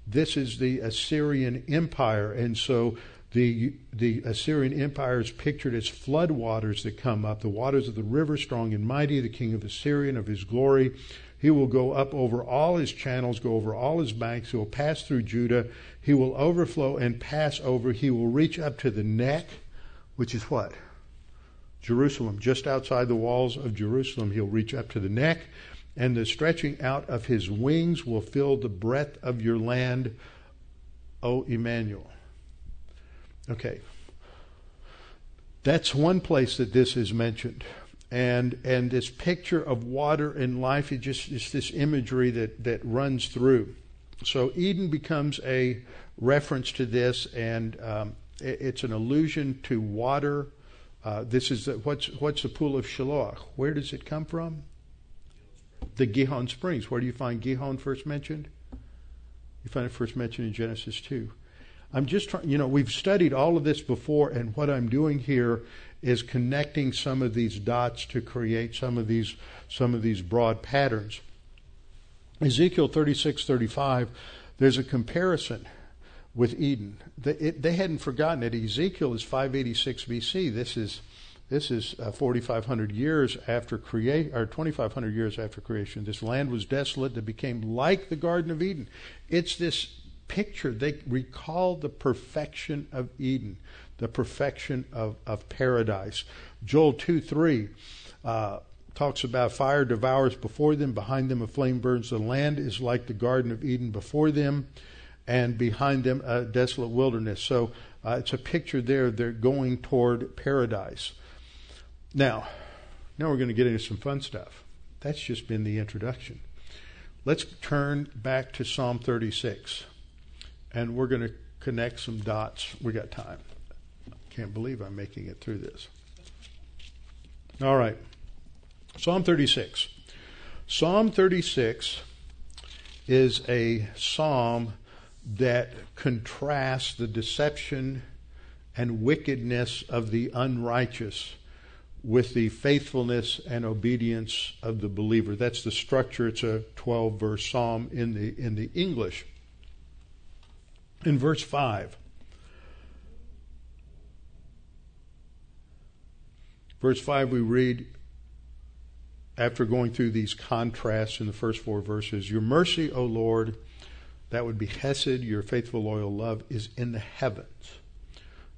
This is the Assyrian Empire. And so the, the Assyrian Empire is pictured as flood waters that come up, the waters of the river, strong and mighty, the king of Assyria of his glory. He will go up over all his channels, go over all his banks. He will pass through Judah. He will overflow and pass over. He will reach up to the neck, which is what? Jerusalem, just outside the walls of Jerusalem. He'll reach up to the neck, and the stretching out of his wings will fill the breadth of your land, O Emmanuel. Okay. That's one place that this is mentioned. And and this picture of water and life it just it's this imagery that that runs through. So eden becomes a reference to this and um, it, it's an allusion to water. Uh, this is the, what's what's the pool of shiloah where does it come from? The gihon springs. Where do you find gihon first mentioned? You find it first mentioned in genesis 2 i'm just trying you know we've studied all of this before and what i'm doing here is connecting some of these dots to create some of these some of these broad patterns. Ezekiel 36, 35, there's a comparison with Eden. They, it, they hadn't forgotten it. Ezekiel is 586 BC. This is this is uh, 4,500 years after create, or 2,500 years after creation. This land was desolate. It became like the Garden of Eden. It's this picture. They recall the perfection of Eden the perfection of, of paradise. Joel 2 3 uh, talks about fire devours before them, behind them a flame burns. The land is like the Garden of Eden before them, and behind them a desolate wilderness. So uh, it's a picture there. They're going toward paradise. Now, now we're going to get into some fun stuff. That's just been the introduction. Let's turn back to Psalm 36, and we're going to connect some dots. We got time. Can't believe I'm making it through this. All right. Psalm 36. Psalm 36 is a psalm that contrasts the deception and wickedness of the unrighteous with the faithfulness and obedience of the believer. That's the structure. It's a 12 verse psalm in the in the English. In verse 5, Verse 5, we read, after going through these contrasts in the first four verses, Your mercy, O Lord, that would be Hesed, your faithful, loyal love, is in the heavens.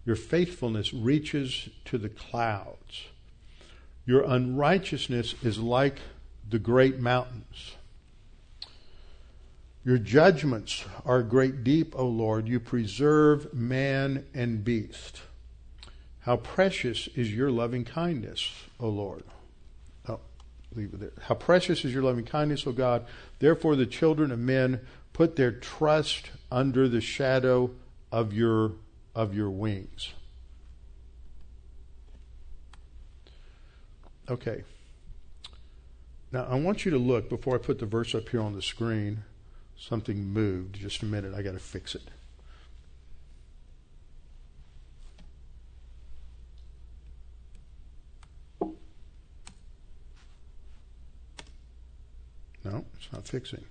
Your faithfulness reaches to the clouds. Your unrighteousness is like the great mountains. Your judgments are great deep, O Lord. You preserve man and beast. How precious is your loving kindness, O Lord. Oh, leave it there. How precious is your loving kindness, O God. Therefore, the children of men put their trust under the shadow of your, of your wings. Okay. Now, I want you to look before I put the verse up here on the screen. Something moved. Just a minute. I got to fix it. No, it's not fixing.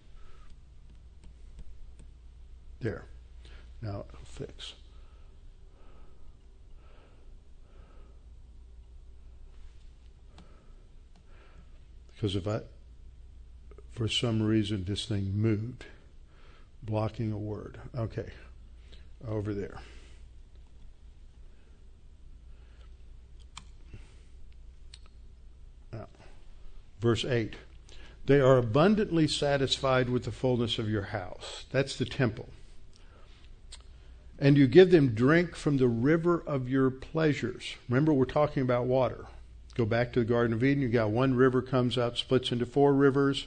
There. Now it'll fix. Because if I, for some reason, this thing moved, blocking a word. Okay, over there. Now, verse 8. They are abundantly satisfied with the fullness of your house. That's the temple. And you give them drink from the river of your pleasures. Remember, we're talking about water. Go back to the Garden of Eden. You got one river comes out, splits into four rivers.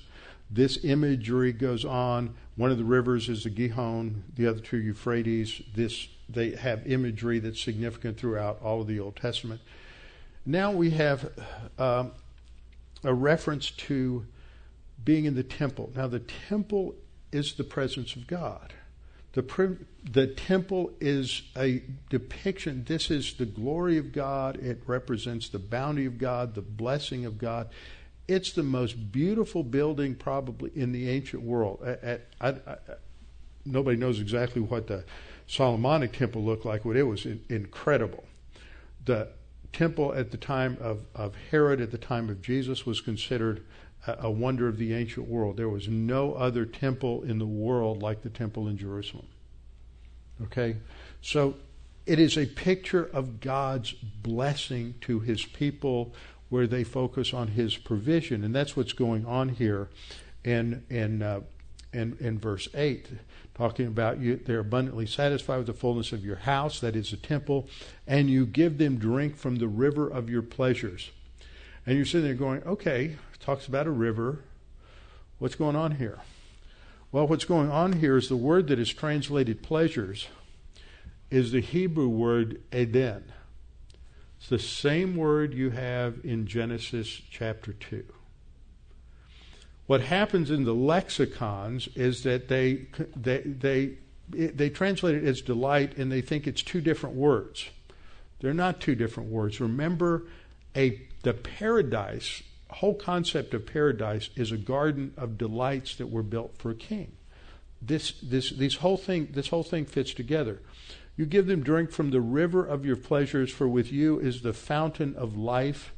This imagery goes on. One of the rivers is the Gihon, the other two Euphrates. This they have imagery that's significant throughout all of the Old Testament. Now we have um, a reference to being in the temple. Now the temple is the presence of God. The, the temple is a depiction. This is the glory of God. It represents the bounty of God, the blessing of God. It's the most beautiful building probably in the ancient world. I, I, nobody knows exactly what the Solomonic temple looked like, but it was incredible. The temple at the time of, of Herod, at the time of Jesus, was considered a wonder of the ancient world. There was no other temple in the world like the temple in Jerusalem. Okay? So it is a picture of God's blessing to his people where they focus on his provision. And that's what's going on here in, in, uh, in, in verse 8, talking about you, they're abundantly satisfied with the fullness of your house, that is the temple, and you give them drink from the river of your pleasures. And you're sitting there going, okay, talks about a river. What's going on here? Well, what's going on here is the word that is translated pleasures is the Hebrew word Eden. It's the same word you have in Genesis chapter 2. What happens in the lexicons is that they, they, they, they translate it as delight and they think it's two different words. They're not two different words. Remember, a, the paradise whole concept of paradise is a garden of delights that were built for a king. This, this, this, whole thing, this whole thing fits together. You give them drink from the river of your pleasures, for with you is the fountain of life.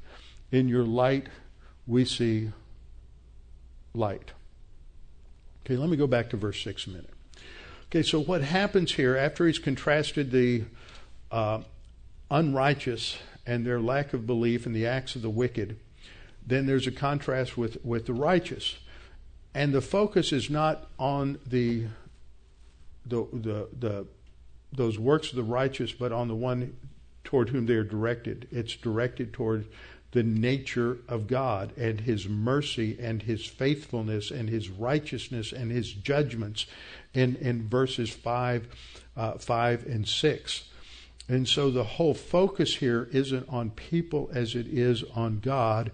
In your light we see light. Okay, let me go back to verse 6 a minute. Okay, so what happens here after he's contrasted the uh, unrighteous and their lack of belief and the acts of the wicked, then there's a contrast with, with the righteous. And the focus is not on the, the, the, the, those works of the righteous, but on the one toward whom they are directed. It's directed toward the nature of God and His mercy and His faithfulness and His righteousness and His judgments in, in verses 5, uh, 5 and 6. And so the whole focus here isn't on people as it is on God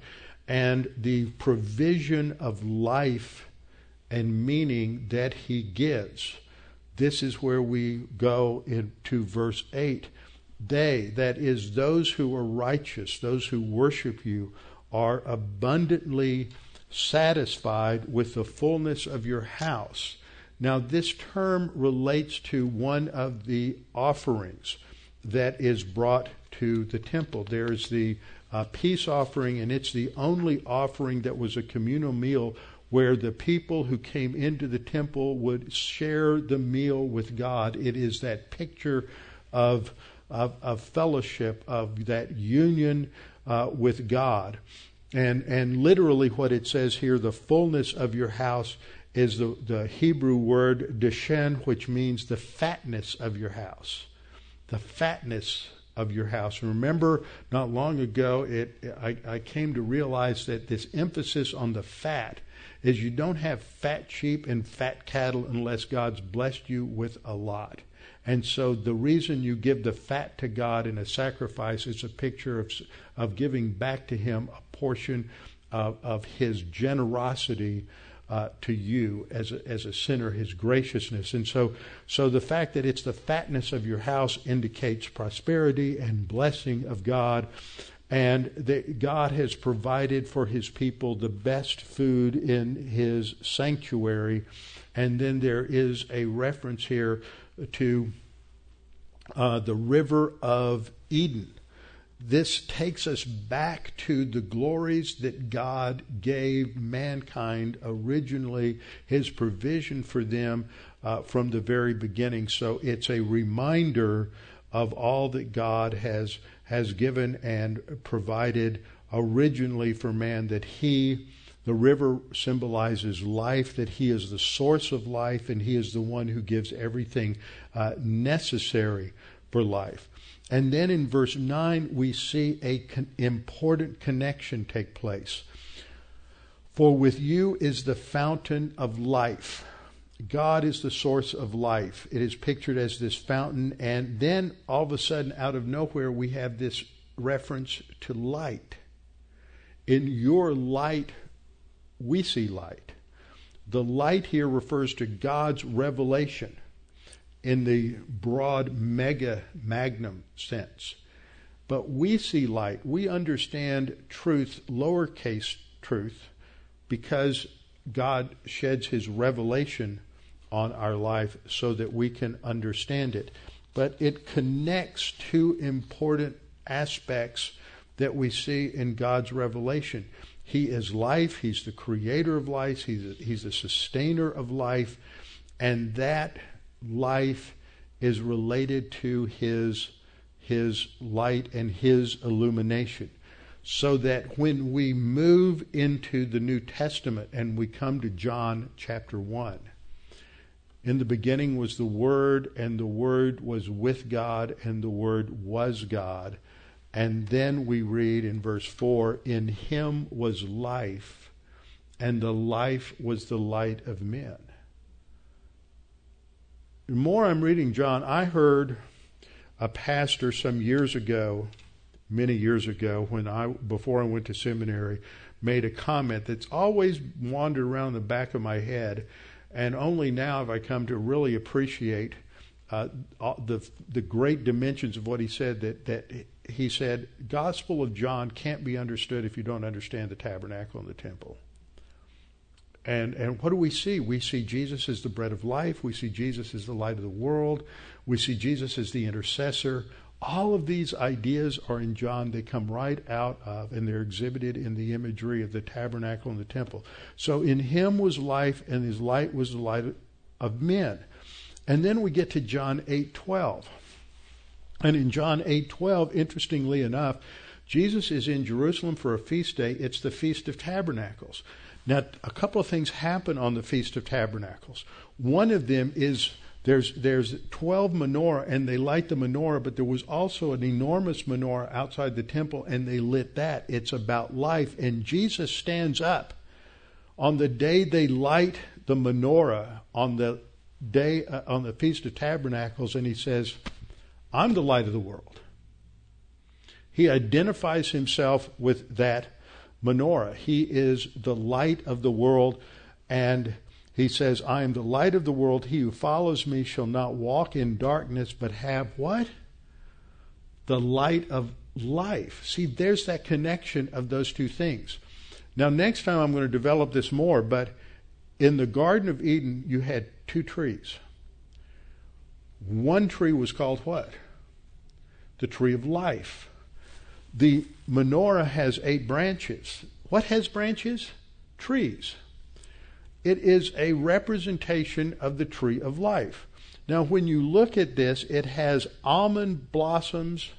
and the provision of life and meaning that he gives. This is where we go into verse 8. They, that is, those who are righteous, those who worship you, are abundantly satisfied with the fullness of your house. Now, this term relates to one of the offerings that is brought to the temple. There is the uh, peace offering, and it's the only offering that was a communal meal where the people who came into the temple would share the meal with God. It is that picture of, of, of fellowship, of that union uh, with God. And, and literally, what it says here, the fullness of your house is the, the Hebrew word deshen, which means the fatness of your house. The fatness of your house. Remember, not long ago, it, I, I came to realize that this emphasis on the fat is you don't have fat sheep and fat cattle unless God's blessed you with a lot. And so the reason you give the fat to God in a sacrifice is a picture of, of giving back to Him a portion of, of His generosity uh, to you as a, as a sinner, His graciousness. And so, so the fact that it's the fatness of your house indicates prosperity and blessing of God. And that God has provided for His people the best food in His sanctuary. And then there is a reference here to uh, the river of Eden. This takes us back to the glories that God gave mankind originally, His provision for them uh, from the very beginning. So it's a reminder of all that God has has given and provided originally for man that He the river symbolizes life, that He is the source of life, and He is the one who gives everything uh, necessary for life. And then in verse 9, we see a con- important connection take place. For with you is the fountain of life. God is the source of life. It is pictured as this fountain, and then all of a sudden, out of nowhere, we have this reference to light. In your light, we see light. The light here refers to God's revelation in the broad mega magnum sense. But we see light. We understand truth, lowercase truth, because God sheds his revelation on our life so that we can understand it. But it connects two important aspects that we see in God's revelation. He is life. He's the creator of life. He's a, he's the sustainer of life. And that life is related to his, his light and his illumination. So that when we move into the New Testament and we come to John chapter 1, in the beginning was the Word, and the Word was with God, and the Word was God. And then we read in verse 4 In him was life, and the life was the light of men. The more I'm reading John, I heard a pastor some years ago, many years ago, when I before I went to seminary, made a comment that's always wandered around the back of my head, and only now have I come to really appreciate uh, the the great dimensions of what he said. That that he said, Gospel of John can't be understood if you don't understand the tabernacle and the temple. And and what do we see? We see Jesus as the bread of life. We see Jesus as the light of the world. We see Jesus as the intercessor. All of these ideas are in John. They come right out of, and they're exhibited in the imagery of the tabernacle and the temple. So in him was life, and his light was the light of men. And then we get to John eight twelve. And in John 8:12, interestingly enough, Jesus is in Jerusalem for a feast day. It's the Feast of Tabernacles. Now, a couple of things happen on the Feast of Tabernacles. One of them is there's there's 12 menorah and they light the menorah, but there was also an enormous menorah outside the temple and they lit that. It's about life. And Jesus stands up on the day they light the menorah on the day uh, on the Feast of Tabernacles and he says, I'm the light of the world. He identifies himself with that menorah. He is the light of the world, and he says, I am the light of the world. He who follows me shall not walk in darkness, but have what? The light of life. See, there's that connection of those two things. Now, next time I'm going to develop this more, but in the Garden of Eden, you had two trees. One tree was called what? the tree of life. The menorah has eight branches. What has branches? Trees. It is a representation of the tree of life. Now, when you look at this, it has almond blossoms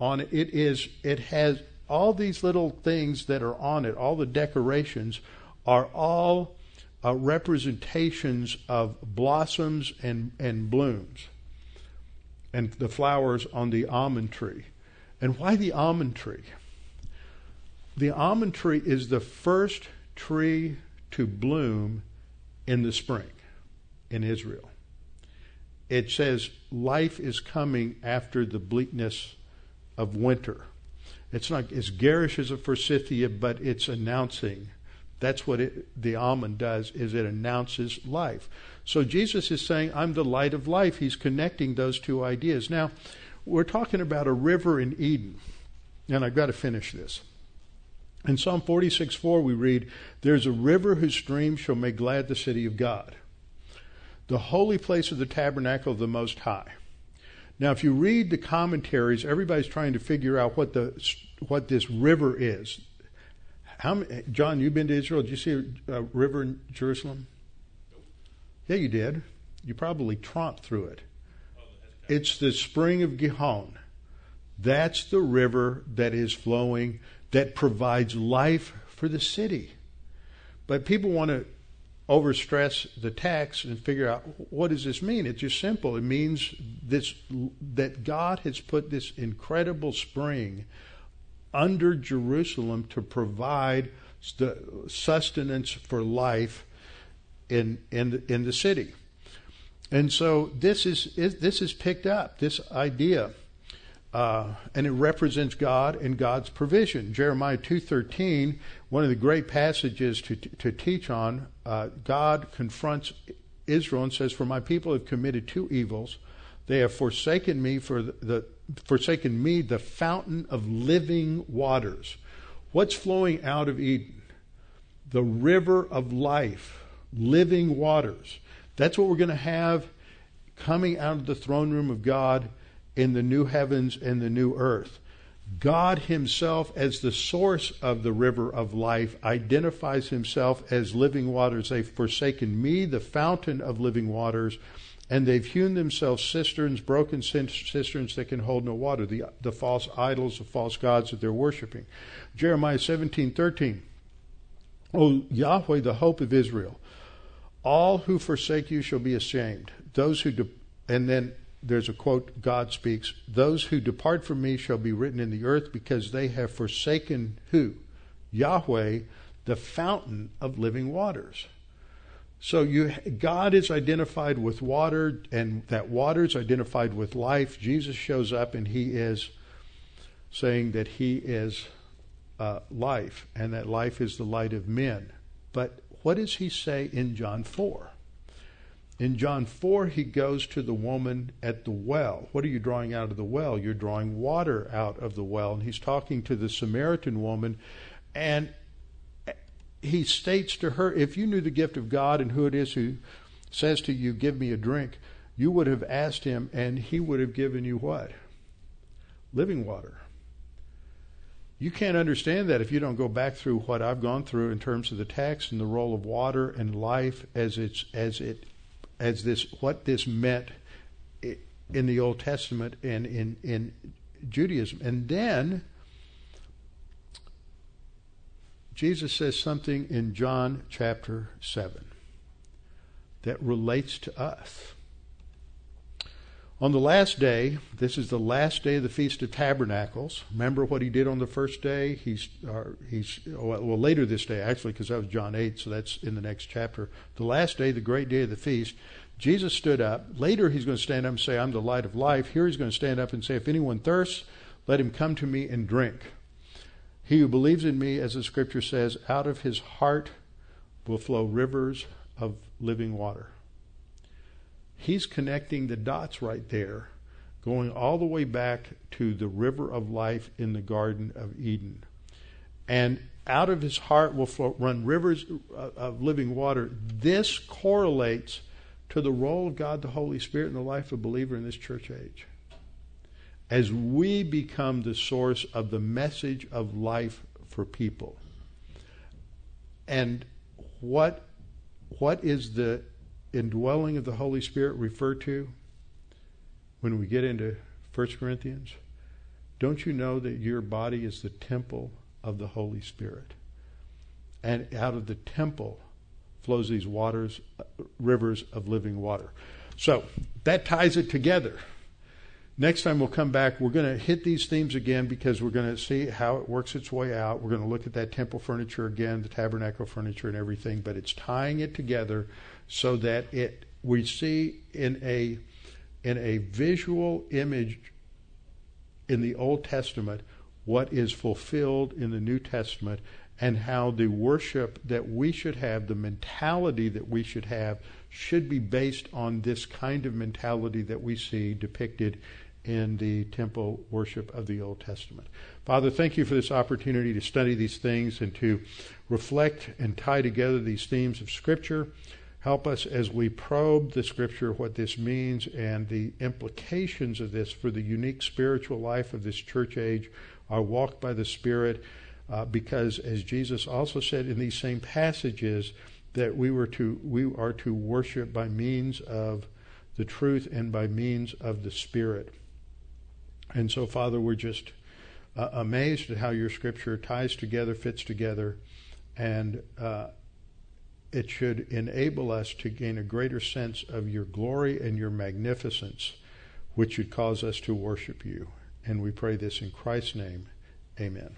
on it. It is. It has all these little things that are on it, all the decorations, are all uh, representations of blossoms and, and blooms and the flowers on the almond tree. And why the almond tree? The almond tree is the first tree to bloom in the spring in Israel. It says life is coming after the bleakness of winter. It's not as garish as a forsythia, but it's announcing. That's what it, the almond does, is it announces life. So Jesus is saying, I'm the light of life. He's connecting those two ideas. Now, we're talking about a river in Eden. And I've got to finish this. In Psalm 46 4, we read, There's a river whose stream shall make glad the city of God, the holy place of the tabernacle of the Most High. Now, if you read the commentaries, everybody's trying to figure out what the what this river is. How, John, you've been to Israel. Did you see a, a river in Jerusalem? Yeah, you did. You probably tromped through it. Oh, it's the spring of Gihon. That's the river that is flowing that provides life for the city. But people want to overstress the text and figure out what does this mean. It's just simple. It means this that God has put this incredible spring under Jerusalem to provide the sustenance for life in in the, in the city. And so this is, is this is picked up this idea uh, and it represents God and God's provision. Jeremiah 2.13, one of the great passages to, to teach on, uh, God confronts Israel and says, For my people have committed two evils. They have forsaken me for the, the forsaken me, the fountain of living waters. What's flowing out of Eden? The river of life, living waters. That's what we're going to have coming out of the throne room of God in the new heavens and the new earth. God Himself, as the source of the river of life, identifies Himself as living waters. They've forsaken me, the fountain of living waters, and they've hewn themselves cisterns, broken cisterns that can hold no water, the, the false idols, the false gods that they're worshiping. Jeremiah 17 13. O Yahweh, the hope of Israel, all who forsake you shall be ashamed. Those who, de- and then there's a quote God speaks, those who depart from me shall be written in the earth because they have forsaken who? Yahweh, the fountain of living waters. So you, God is identified with water, and that water is identified with life. Jesus shows up, and he is saying that he is uh, life, and that life is the light of men. But what does he say in John 4? In John 4, he goes to the woman at the well. What are you drawing out of the well? You're drawing water out of the well. And he's talking to the Samaritan woman, and he states to her, If you knew the gift of God and who it is who says to you, Give me a drink, you would have asked him, and he would have given you what? Living water. You can't understand that if you don't go back through what I've gone through in terms of the text and the role of water and life as it's as it as this what this meant in the Old Testament and in in Judaism. And then Jesus says something in John chapter 7 that relates to us. On the last day, this is the last day of the Feast of Tabernacles. Remember what he did on the first day? He's, he's oh, well, later this day, actually, because that was John 8, so that's in the next chapter. The last day, the great day of the feast, Jesus stood up. Later, he's going to stand up and say, I'm the light of life. Here, he's going to stand up and say, If anyone thirsts, let him come to me and drink. He who believes in me, as the scripture says, out of his heart will flow rivers of living water. He's connecting the dots right there, going all the way back to the river of life in the Garden of Eden. And out of his heart will flow, run rivers uh, of living water. This correlates to the role of God the Holy Spirit in the life of a believer in this church age. As we become the source of the message of life for people. And what what is the indwelling of the Holy Spirit refer to when we get into 1 Corinthians? don't you know that your body is the temple of the Holy Spirit? And out of the temple flows these waters, uh, rivers of living water. So that ties it together. Next time we'll come back, we're going to hit these themes again because we're going to see how it works its way out. We're going to look at that temple furniture again, the tabernacle furniture and everything, but it's tying it together so that it we see in a in a visual image in the Old Testament what is fulfilled in the New Testament and how the worship that we should have, the mentality that we should have, should be based on this kind of mentality that we see depicted in the temple worship of the Old Testament. Father, thank you for this opportunity to study these things and to reflect and tie together these themes of Scripture. Help us as we probe the Scripture, what this means, and the implications of this for the unique spiritual life of this church age, our walk by the Spirit, uh, because as Jesus also said in these same passages, that we were to we are to worship by means of the truth and by means of the Spirit. And so, Father, we're just uh, amazed at how your Scripture ties together, fits together, and uh, it should enable us to gain a greater sense of your glory and your magnificence, which should cause us to worship you. And we pray this in Christ's name. Amen.